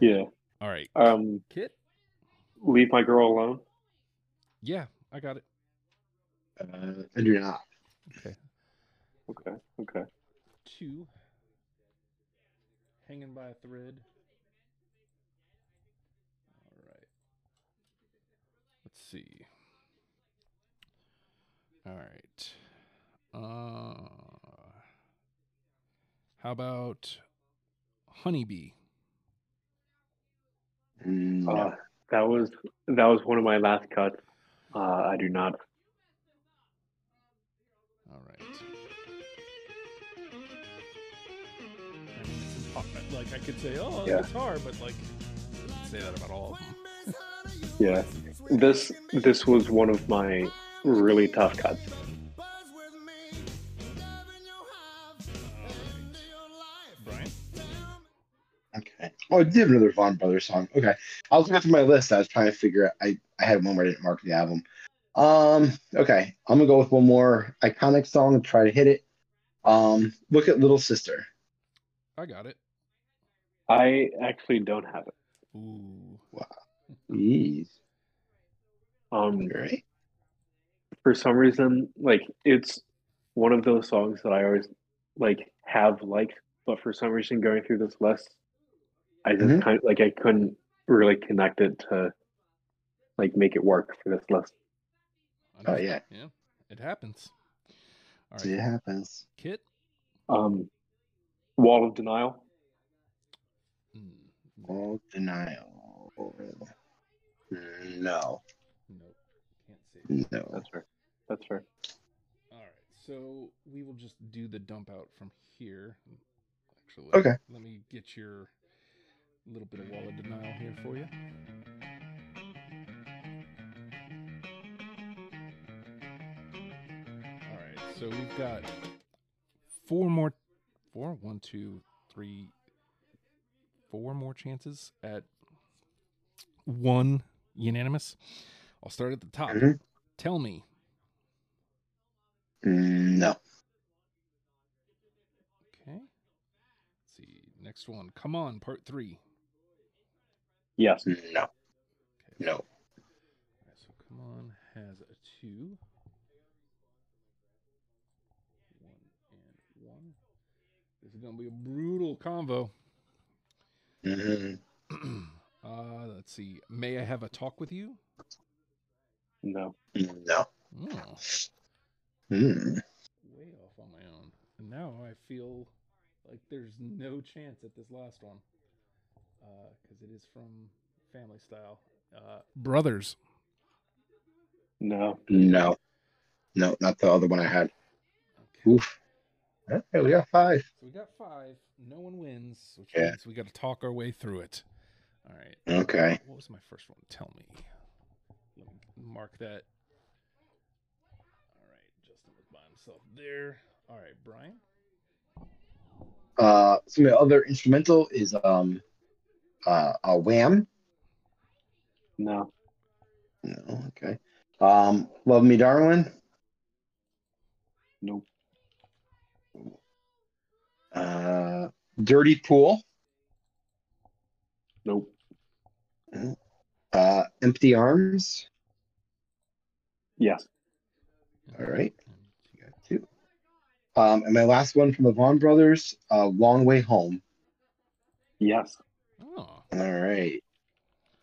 yeah. All right, Um, Kit. leave my girl alone. Yeah, I got it. Uh, I do not. Okay. Okay. Okay. Two. Hanging by a thread. All right. Let's see. All right. Uh, how about honeybee? No. Uh, that was that was one of my last cuts. Uh, I do not. All right. I mean, it's impo- like I could say, oh, Yeah. guitar, but like, say that about all of them. Yeah. This this was one of my really tough cuts. Oh, I did have another Vaughan Brothers song. Okay. I was looking through my list. I was trying to figure out. I, I had one where I didn't mark the album. Um. Okay. I'm gonna go with one more iconic song and try to hit it. Um. Look at Little Sister. I got it. I actually don't have it. Ooh. Wow. Jeez. Um, Right. for some reason, like it's one of those songs that I always like have liked, but for some reason, going through this list, I just Mhm. kind of like I couldn't really connect it to like make it work for this list. Oh, yeah. Yeah. It happens. All right. It happens. Kit. Um, Wall of Denial. Mm, All denial. No. nope. Can't see. No. That's fair. That's fair. All right. So we will just do the dump out from here. Actually, Okay. Let me get your little bit of wall of denial here for you. All right. So we've got four more, four, one, two, three, four more chances at one unanimous. I'll start at the top. Mhm. Tell me, No. Okay. Let's see. Next one. Come on, part three. Yes. No. Okay. No. All right, so come on has a two. One and one. This is gonna be a brutal convo. Mhm. uh, let's see. May I have a talk with you? No. No. Oh, Hmm. way off on my own. And now I feel like there's no chance at this last one. Because it is from Family Style. Uh, Brothers. No. No. No, not the other one I had. Okay. Oof. Okay, we got five. So we got five. No one wins, which Yeah. means we got to talk our way through it. All right. Okay. What was my first one? Tell me. Let me mark that. All right. Justin was by himself there. All right, Bryan. Uh, so my other instrumental is um, uh, a Wham. No. No. Okay. Um, Love Me, Darling. Nope. Uh, Dirty Pool. Nope. Uh, Empty Arms. Yes. All right. You got two. Um, and my last one from the Vaughan Brothers, uh, Long Way Home. Yes. Oh. All right.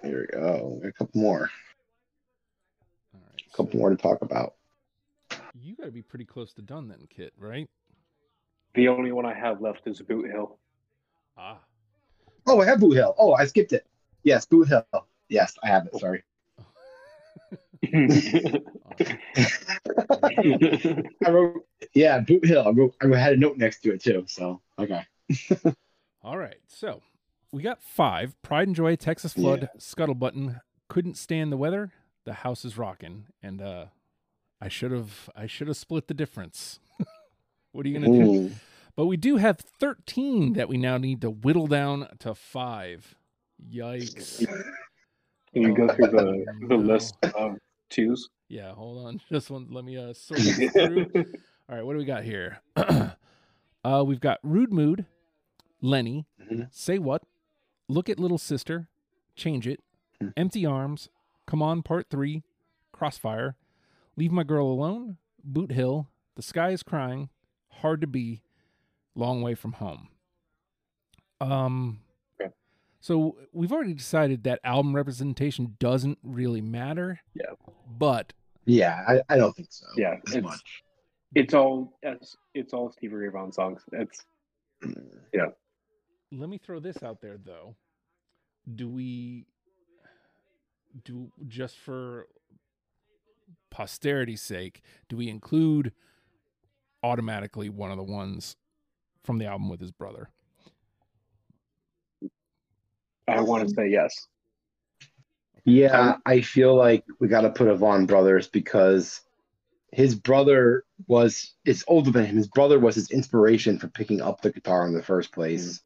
Here we go. A couple more. All right. A couple so more to talk about. You got to be pretty close to done then, Kit, right? The only one I have left is Boot Hill. Ah. Oh, I have Boot Hill. Oh, I skipped it. Yes, Boot Hill. Yes, I have it. Sorry. I wrote, yeah, Boot Hill. I, wrote, I had a note next to it too. So, okay. All right. So we got five Pride and Joy, Texas Flood, Scuttle Buttin', Couldn't Stand the Weather, The House is Rockin'. And uh I should have I should have split the difference. what are you gonna do? But we do have 13 that we now need to whittle down to five. Yikes. Can you go through the, the list of twos? Yeah, hold on. Just one let me uh sort through. All right, what do we got here? uh we've got Rude Mood, Lenny, Mhm. Say What, Look at Little Sister, Change It, Hmm. Empty Arms, Come On Part 3, Crossfire, Leave My Girl Alone, Boot Hill, The Sky is Crying, Hard to Be, Long Way from Home. Um, so we've already decided that album representation doesn't really matter. Yeah. But Yeah, I, I don't think so. Yeah, as it's- much. It's all it's, it's all Stevie Ray Vaughan songs. It's let me throw this out there though. Do we do just for posterity's sake, do we include automatically one of the ones from the album with his brother? I want to say yes. Yeah, I feel like we got to put a Vaughan brothers because his brother was it's older than him. His brother was his inspiration for picking up the guitar in the first place.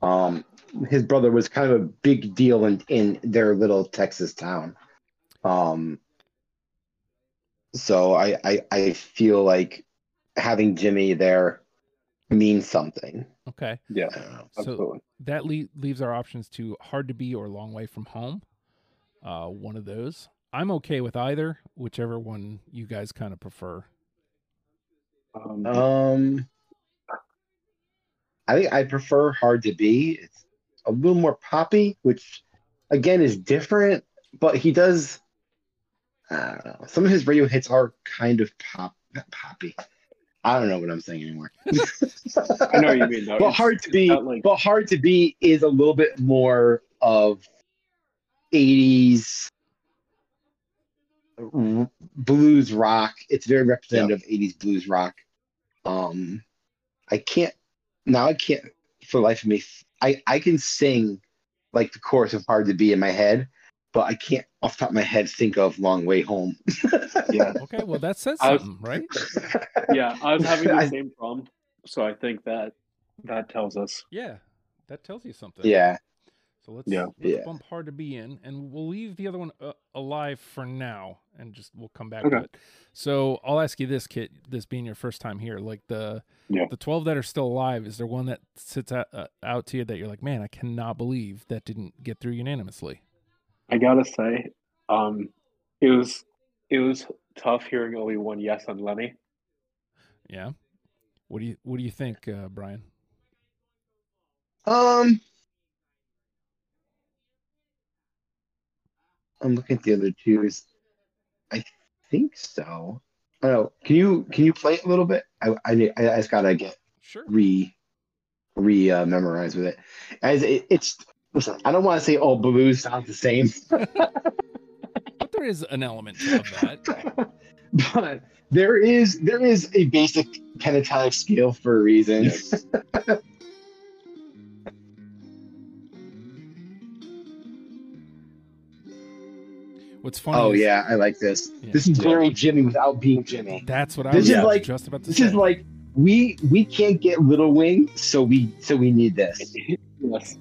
Um, his brother was kind of a big deal in in their little Texas town. Um, so I I, I feel like having Jimmie there means something. Okay. Yeah, I. So absolutely. that le- leaves our options to hard to be or long way from home. Uh, one of those. I'm okay with either, whichever one you guys kind of prefer. Um, Um, I think I prefer Hard to Be. It's a little more poppy, which again is different, but he does. I don't know. Some of his radio hits are kind of pop, poppy. I don't know what I'm saying anymore. I know what you mean. Though. But It's- Hard to Be, like- but Hard to Be is a little bit more of 80s r- blues rock. It's very representative of 80s blues rock. Um, I can't now. I can't for the life of me. I I can sing like the chorus of "Hard to Be" in my head, but I can't off the top of my head think of "Long Way Home." yeah, Okay, well that says I was- something, right? yeah. I was having the I- same problem, so I think that that tells us. Yeah, that tells you something. yeah, So let's, Yeah. let's Yeah. bump hard to be in, and we'll leave the other one uh, alive for now, and just we'll come back Okay. to it. So I'll ask you this, Kit. This being your first time here, like the Yeah. the twelve that are still alive, is there one that sits out, uh, out to you that you're like, man, I cannot believe that didn't get through unanimously? I gotta say, um, it was it was tough hearing only one yes on Lenny. Yeah. What do you What do you think, uh, Bryan? Um, I'm looking at the other twos. I think so. Know. Can you can you play it a little bit? I I, I just gotta get Sure. re re uh, memorize with it. As it, it's listen, I don't want to say all blues sound the same, But there is an element of that. but there is there is a basic pentatonic scale for a reason. Yes. What's funny? Oh is yeah, I like this. Yeah. This is Yeah. very Jimi without being Jimi. That's what I This was is like- just about to This say. is like we we can't get Little Wing, so we so we need this. yes,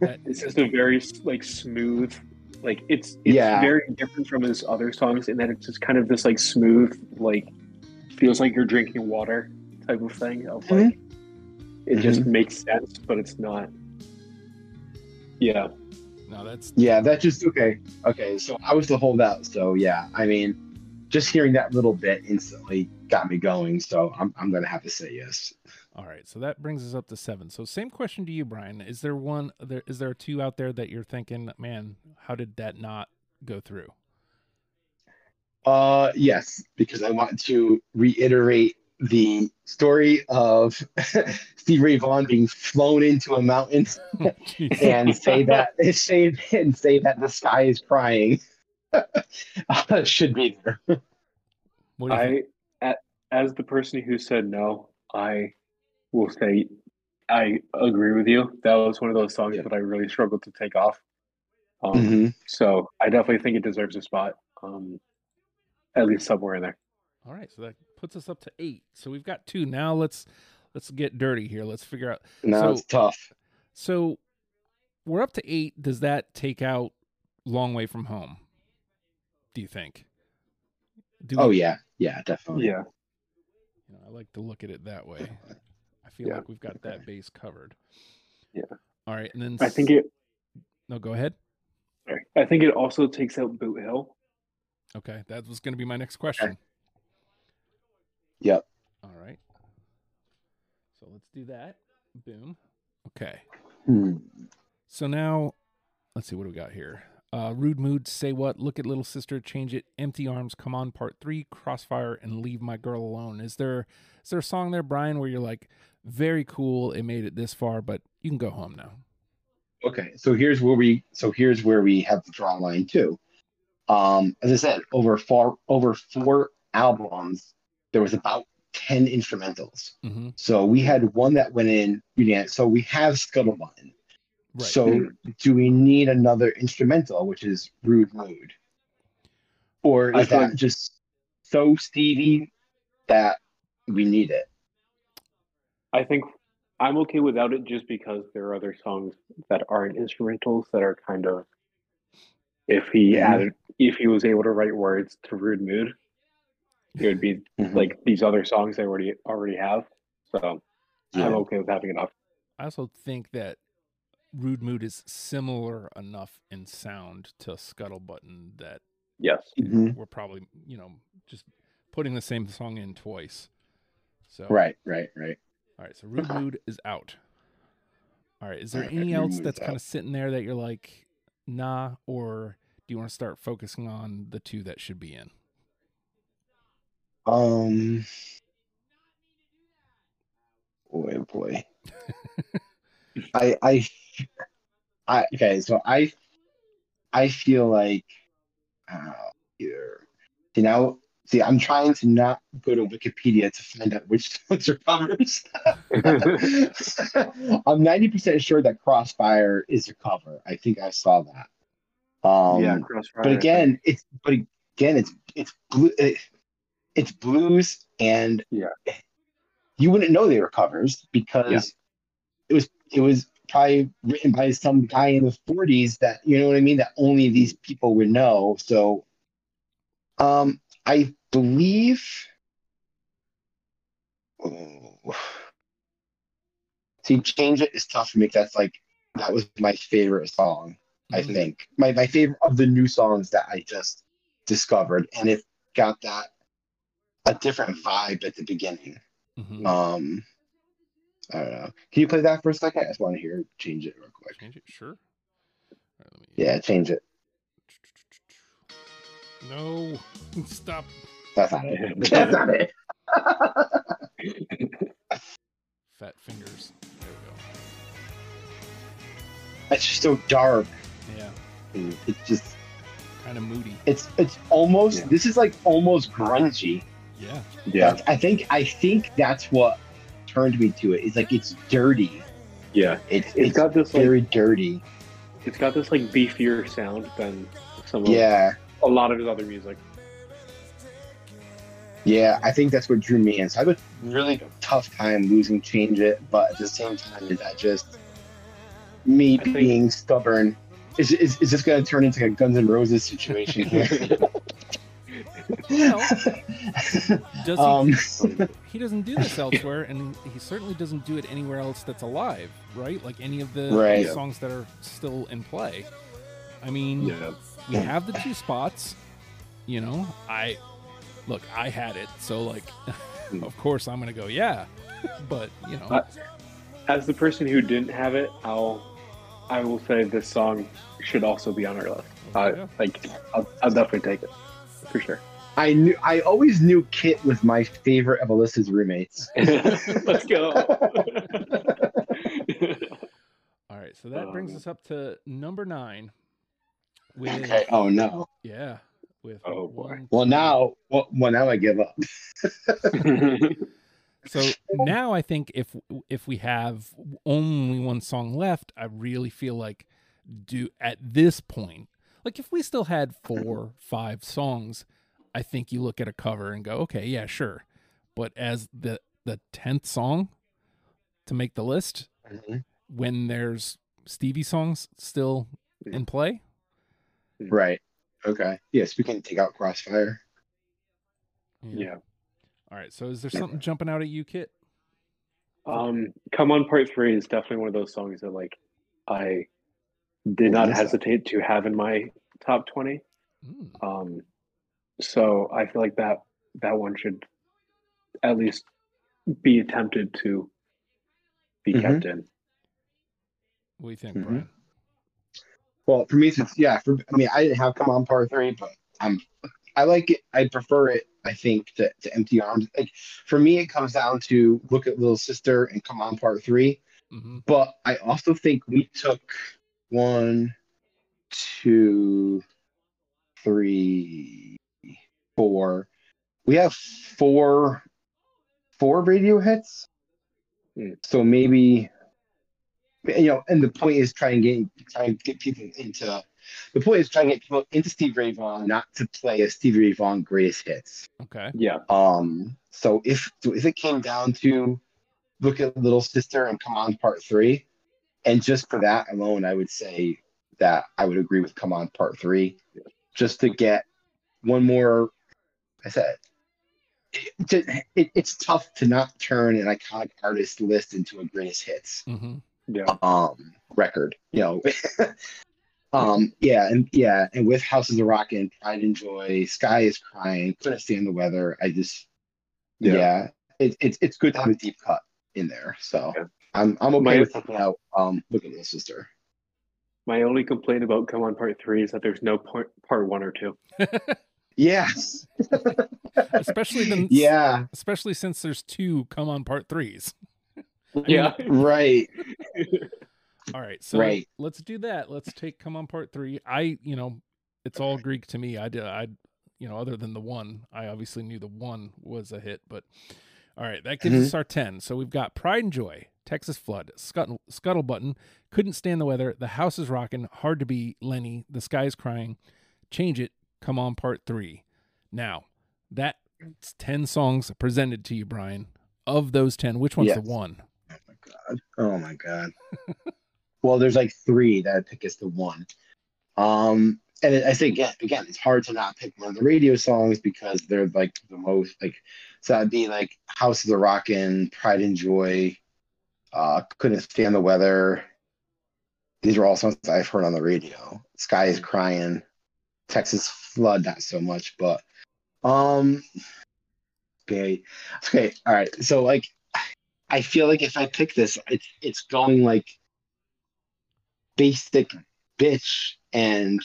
That- it's just a very like smooth, like it's it's Yeah. very different from his other songs in that it's just kind of this like smooth, like feels like you're drinking water type of thing. Of like, mm-hmm. it just mm-hmm. makes sense, but it's not. Yeah, no, that's Yeah, that just okay. Okay, so I was the holdout. So yeah, I mean, just hearing that little bit instantly got me going. So I'm I'm gonna have to say yes. All right, so that brings us up to seven. So same question to you, Bryan. Is there one? There is there two out there that you're thinking, man, how did that not go through? Uh, yes, because I want to reiterate the story of Steve Ray Vaughan being flown into a mountain and say that say and say that the sky is crying. uh, should be there. What do you think? I, a- as the person who said no, I will say I agree with you. That was one of those songs Yeah. that I really struggled to take off. Um, Mhm. So I definitely think it deserves a spot, um, at least somewhere in there. All right, so that puts us up to eight. So we've got two. Now let's let's get dirty here. Let's figure out. Now So- it's tough. So we're up to eight. Does that take out long way from home? Do you think? Do Oh we- yeah, yeah, definitely. Yeah. You know, I like to look at it that way. I feel Yeah. like we've got that base covered. Yeah. All right, and then I think it. No, go ahead. Sorry, I think it also takes out Boot Hill. Okay, that was going to be my next question. Yep. All right. So let's do that. Boom. Okay. Hmm. So now, let's see what do we got here. Uh, Rude Mood, Say What, Look at Little Sister, Change It, Empty Arms, Come On, Part Three, Crossfire, and Leave My Girl Alone. Is there is there a song there, Bryan, where you're like, very cool, it made it this far, but you can go home now. Okay, so here's where we so here's where we have the draw line too. Um, as I said, over four over four albums, there was about ten instrumentals. Mm-hmm. So we had one that went in. Yeah, so we have Scuttlebutt. Right. So do we need another instrumental, which is Rude Mood, or I is that think- just so Stevie that we need it? I think I'm okay without it just because there are other songs that aren't instrumentals that are kind of if he added if he was able to write words to rude mood it would be like these other songs they already already have so I'm okay with having it off I also think that Rude Mood is similar enough in sound to Scuttle Buttin' that yes Mhm. we're probably, you know, just putting the same song in twice. So Right, right, right. All right, so Rude Mood is out. All right, is there All right, any Rude else that's kind out. of sitting there that you're like, nah, or do you want to start focusing on the two that should be in? Um. Boy, boy. I, I, I. Okay, so I, I feel like, uh, here. See now, see, I'm trying to not go to Wikipedia to find out which songs are covers. I'm 90% sure that Crossfire is a cover. I think I saw that. Um, yeah Crossfire, but again, it's but again, it's it's blue, it, it's blues, and Yeah. you wouldn't know they were covers because Yeah. it was it was probably written by some guy in the 40s that you know what I mean that only these people would know. So, um, I believe. Oh. See, change it is tough for me. That's like that was my favorite song. I Mhm. think my my favorite of the new songs that I just discovered, and it got that a different vibe at the beginning. Mhm. Um, I don't know. Can you play that for a second? I just want to hear change it real quick. Change it, sure. All right, let me- Yeah, change it. No, stop. That's not it. That's not it. Fat fingers. There we go. It's just so dark. Yeah, It's just kind of moody. it's it's almost Yeah. this is like almost grungy. Yeah. yeah That's- I think I think that's what turned me to it. It's like it's dirty. yeah It's it's it's got this like very dirty. it's got this like beefier sound than some of Yeah. a lot of his other music Yeah, I think that's what drew me in. So I had a really tough time losing change it, but at the same time, is that just me I think- being stubborn? Is, is, is this going to turn into a Guns N' Roses situation here? Well, Does he? um, he doesn't do this elsewhere, and he certainly doesn't do it anywhere else that's alive, right? Like any of the Right. songs that are still in play. I mean, yeah we have the two spots. You know, I look, I had it, so like, of course I'm gonna go, yeah. but you know, Uh, as the person who didn't have it, I'll I will say this song should also be on our list. Uh, Yeah. Like I'll, I'll definitely take it for sure. I knew I always knew Kit was my favorite of Alyssa's roommates. Let's go. all right. So that Oh, brings um, us up to number nine. With Okay. Oh no. yeah, with Oh, boy. one, Well now, well, well now I give up. So now I think if if we have only one song left, I really feel like do at this point, like if we still had four, five songs, I think you look at a cover and go, okay, yeah, sure. But as the the tenth song to make the list, when there's Stevie songs still in play, Right. Okay. Yes, we can take out Crossfire. yeah. All right. So is there something jumping out at you, Kit? Um, Come on Part Three is definitely one of those songs that like I did What not is that? hesitate to have in my top twenty. Mm, Um, So I feel like that that one should at least be attempted to be Mhm. kept in. What do you think, Mhm. Bryan? Well, for me, since yeah, for I mean, I didn't have Come On Part Three, but I'm I like it. I prefer it. I think to, to Empty Arms. Like for me, it comes down to Look at Little Sister and Come On Part Three. hmm But I also think we took one, two, three, four. We have four, four radio hits. Hmm. So maybe, you know, and the point is try and get try and get people into. The point is trying to get people into Steve Ray Vaughan, not to play a Steve Ray Vaughan greatest hits. Okay. Yeah. Um, so if so if it came down to look at Little Sister and Come On Part Three, and just for that alone, I would say that I would agree with Come On Part Three, just to get one more. I said it, it, it's tough to not turn an iconic artist list into a greatest hits hmm Yeah. um record you know um yeah and yeah and with houses of rock and pride and joy sky is crying couldn't stand the weather i just yeah, Yeah. It, it's it's good to have a deep cut in there so Yeah. i'm i'm okay My- with taking out um look at little sister My only complaint about Come On Part Three is that there's no part part one or two. yes Especially then. yeah Especially since there's two come on part threes. Yeah. right All right, so Right. let's do that. Let's take come on part three. I, you know, it's all Greek to me. I did, I, you know, other than the one, I obviously knew the one was a hit. But all right, that gives Mhm. us our ten. So we've got Pride and Joy, Texas Flood, Scuttle, Scuttle Buttin', Couldn't Stand the Weather, The House is Rockin', Hard to Be, Lenny, The Sky is Crying, Change It, Come on Part Three. Now, that's ten songs presented to you, Bryan. Of those ten, which one's the Yes. one? god oh my god well there's like three that i pick as the one um and i think again, again it's hard to not pick one of the radio songs because they're like the most like so that'd be like house of the rockin' pride and joy uh couldn't stand the weather these are all songs i've heard on the radio sky is crying texas flood not so much but um okay. Okay all right. So like I feel like if I pick this, it's it's going like basic bitch and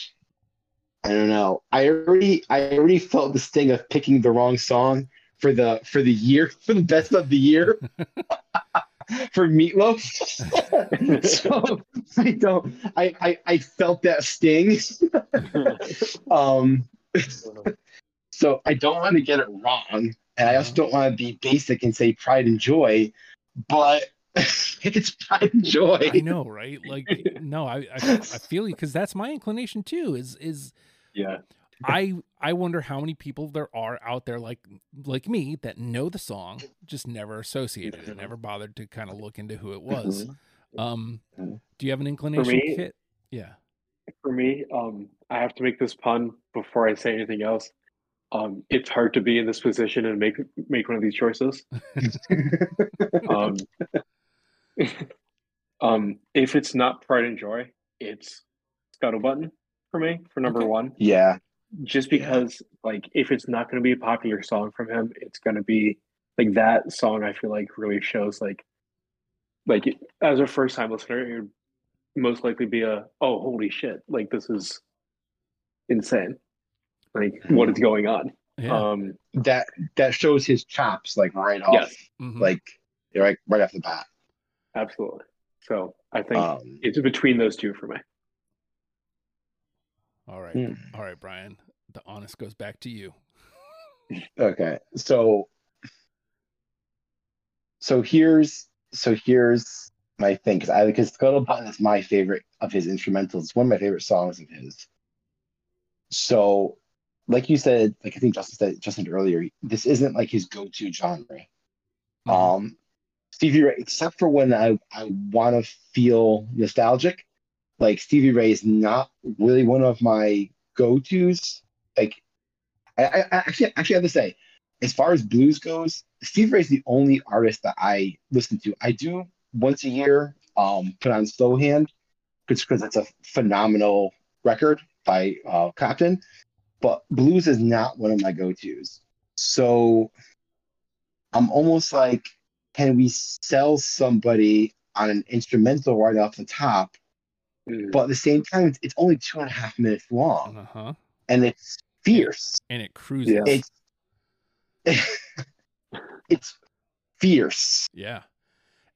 I don't know. I already I already felt the sting of picking the wrong song for the for the year for the best of the year for Meatloaf. so I don't I, I I felt that sting. um so I don't want to get it wrong. And I also don't want to be basic and say pride and joy, but it's pride and joy. I know, right? Like, no, I, I, I feel you because that's my inclination too. Is is Yeah. I I wonder how many people there are out there like like me that know the song, just never associated it, never bothered to kind of look into who it was. Um, do you have an inclination, me- Kit? Yeah. For me, um, I have to make this pun before I say anything else. Um, it's hard to be in this position and make make one of these choices. um, um, if it's not Pride and Joy, it's Scuttle Buttin' for me for number Okay. one. yeah. Just Yeah. because, like, if it's not going to be a popular song from him, it's going to be like that song. I feel like really shows like, like as a first time listener, it would most likely be a oh holy shit, like this is insane. Like what is going on? Yeah. Um, That that shows his chops like right off. Yes. Mhm. Like right right off the bat. absolutely. So I think Um, it's between those two for me. All right. hmm. All right, Bryan. The honest goes back to you. Okay. So so here's so here's my thing because I because Scuttle Buttin' is my favorite of his instrumentals. It's one of my favorite songs of his. So, like you said, like I think Justin said Justin earlier, this isn't like his go-to genre. Mhm. Um, Stevie Ray, except for when I I want to feel nostalgic, like Stevie Ray is not really one of my go-tos. Like, I, I actually actually have to say, as far as blues goes, Stevie Ray is the only artist that I listen to. I do once a year um put on Slowhand, because it's a phenomenal record by uh, but blues is not one of my go-tos. So I'm almost like, can we sell somebody on an instrumental right off the top? Mm. But at the same time, it's- it's only two and a half minutes long, Uh huh. and it's fierce. And it cruises. Yeah. It's it's fierce. Yeah.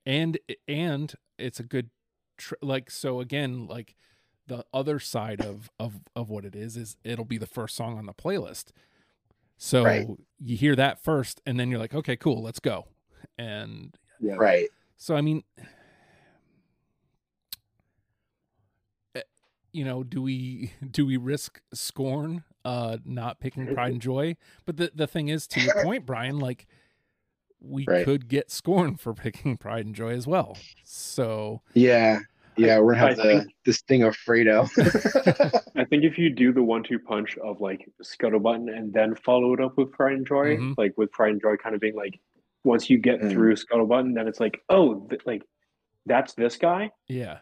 And and it's a good tr- like so again like the other side of of of what it is is it'll be the first song on the playlist. So Right. you hear that first and then you're like okay cool let's go. And yeah. Right. so I mean you know do we do we risk scorn uh not picking pride and joy but the the thing is to your point bryan like we Right. could get scorn for picking pride and joy as well so Yeah. Yeah, we're gonna have the think- this thing of Fredo. I think if you do the one-two punch of like Scuttlebutt and then follow it up with Pride and Joy, Mhm. like with Pride and Joy kind of being like, once you get Mm. through Scuttlebutt, then it's like, oh, th- like that's this guy yeah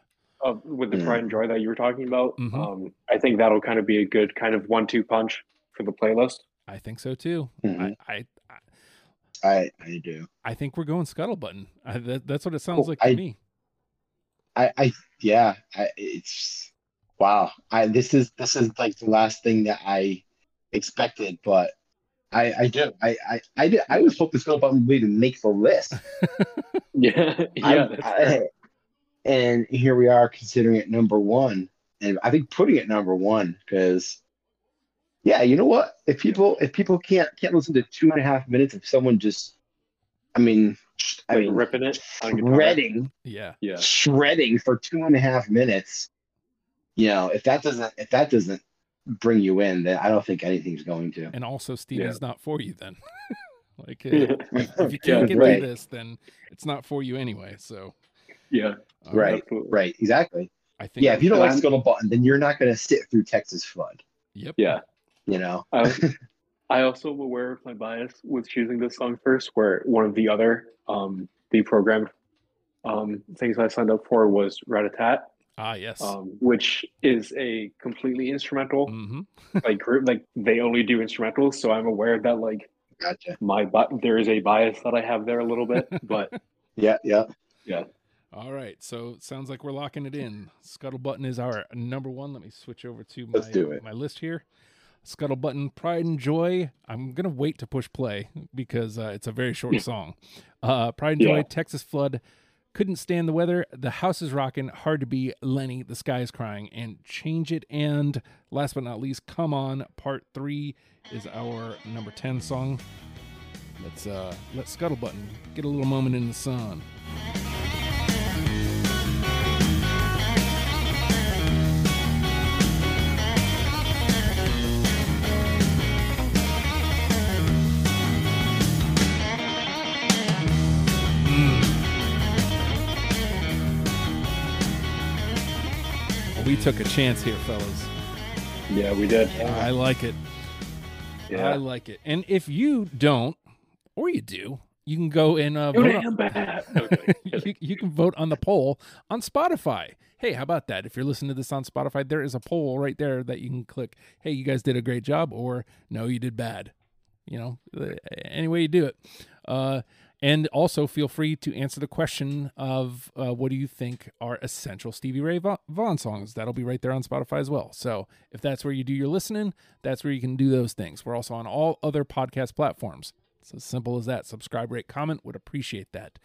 of with the Mm. Pride and Joy that you were talking about. Mhm. Um, I think that'll kind of be a good kind of one-two punch for the playlist. i think so too Mhm. I, I I- I I do. i think we're going scuttle buttin' I, that, that's what it sounds Cool. like to I- me I I yeah. I, it's wow. I this is this is like the last thing that I expected, but I I do. I I I did. I was hoping Skull Button would make the list. Yeah, yeah, I- I- fair. And here we are considering it number one, and I think putting it number one because, yeah, you know what? If people if people can't can't listen to two and a half minutes of someone just, I mean, I mean, ripping it shredding, yeah. Yeah, shredding for two and a half minutes, you know, if that doesn't if that doesn't bring you in, then I don't think anything's going to. and also stevie's not for you then. Like uh, if you can't get right. through this then it's not for you anyway so. Yeah, all Right. absolutely. Right, exactly. i think Yeah, if you don't like I'm- Scuttle Buttin', then you're not going to sit through Texas Flood. yep Yeah, You know, I, I also am aware of my bias with choosing this song first, where one of the other um, deprogrammed um, things I signed up for was Rat-a-tat, ah yes um, which is a completely instrumental mm-hmm. like group. Like they only do instrumentals, so I'm aware that like gotcha. my but there is a bias that I have there a little bit, but yeah, Yeah, yeah. All right, so sounds like we're locking it in. Scuttle Buttin' is our number one. Let me switch over to my my list here. Scuttle Buttin', Pride and Joy. I'm gonna wait to push play because uh, it's a very short song. Uh, Pride and Joy, Yeah. Texas Flood. Couldn't stand the weather. The house is rockin'. Hard to be Lenny. The sky is crying. And change it. And last but not least, come on. Part three is our number ten song. Let's uh let Scuttle Buttin' get a little moment in the sun. We took a chance here, fellas. yeah, we did. I like it. Yeah. I like it. And if you don't, or you do, you can go and uh, You vote. On. Okay. you, you can vote on the poll on Spotify. Hey, how about that? If you're listening to this on Spotify, there is a poll right there that you can click. Hey, you guys did a great job, or no, you did bad. You know, any way you do it. Uh, and also feel free to answer the question of uh, what do you think are essential Stevie Ray Va- Vaughan songs? That'll be right there on Spotify as well. So if that's where you do your listening, that's where you can do those things. We're also on all other podcast platforms. It's as simple as that. Subscribe, rate, comment. Would appreciate that.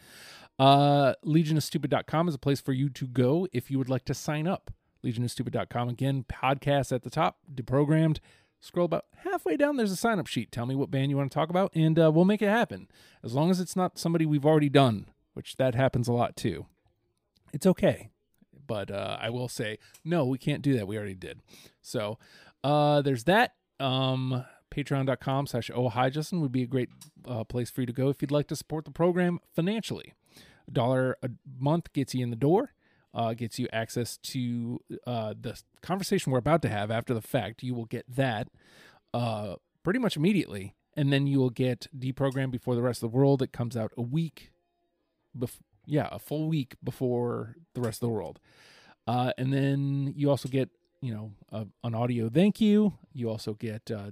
Uh, legionofstupid.com is a place for you to go if you would like to sign up. Legionofstupid.com. Again, podcast at the top, deprogrammed. Scroll about halfway down, there's a sign up sheet. Tell me what band you want to talk about, and uh, we'll make it happen. As long as it's not somebody we've already done, which that happens a lot too. It's okay. But uh, I will say, no, we can't do that. We already did. So uh, there's that. Um, Patreon.com slash oh hi Justin would be a great uh, place for you to go if you'd like to support the program financially. A dollar a month gets you in the door, uh, gets you access to uh, the conversation we're about to have after the fact. You will get that uh, pretty much immediately, and then you will get deprogrammed before the rest of the world. It comes out a week, bef- yeah, a full week before the rest of the world, uh, and then you also get you know a, an audio thank you. You also get uh,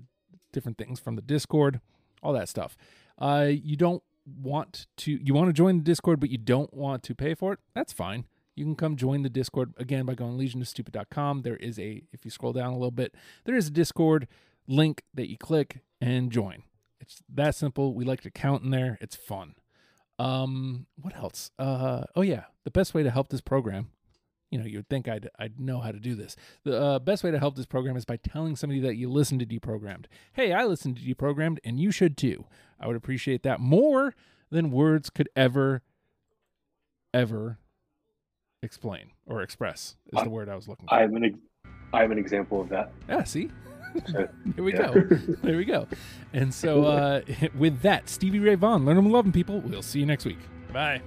different things from the Discord, all that stuff. Uh, you don't want to you want to join the Discord, but you don't want to pay for it. That's fine. You can come join the Discord again by going legionofstupid.com. There is a if you scroll down a little bit, there is a Discord link that you click and join. It's that simple. We like to count in there. It's fun. Um, what else? Uh, oh yeah, the best way to help this program you know, you would think I'd I'd know how to do this. The uh, best way to help this program is by telling somebody that you listen to Deprogrammed. Hey, I listen to Deprogrammed, and you should too. I would appreciate that more than words could ever, ever explain or express. Is the word I was looking for. I'm an I'm an example of that. Yeah, see. Here we Yeah. go. There we go. And so, uh, with that, Stevie Ray Vaughan, learn them love them, people. We'll see you next week. Bye.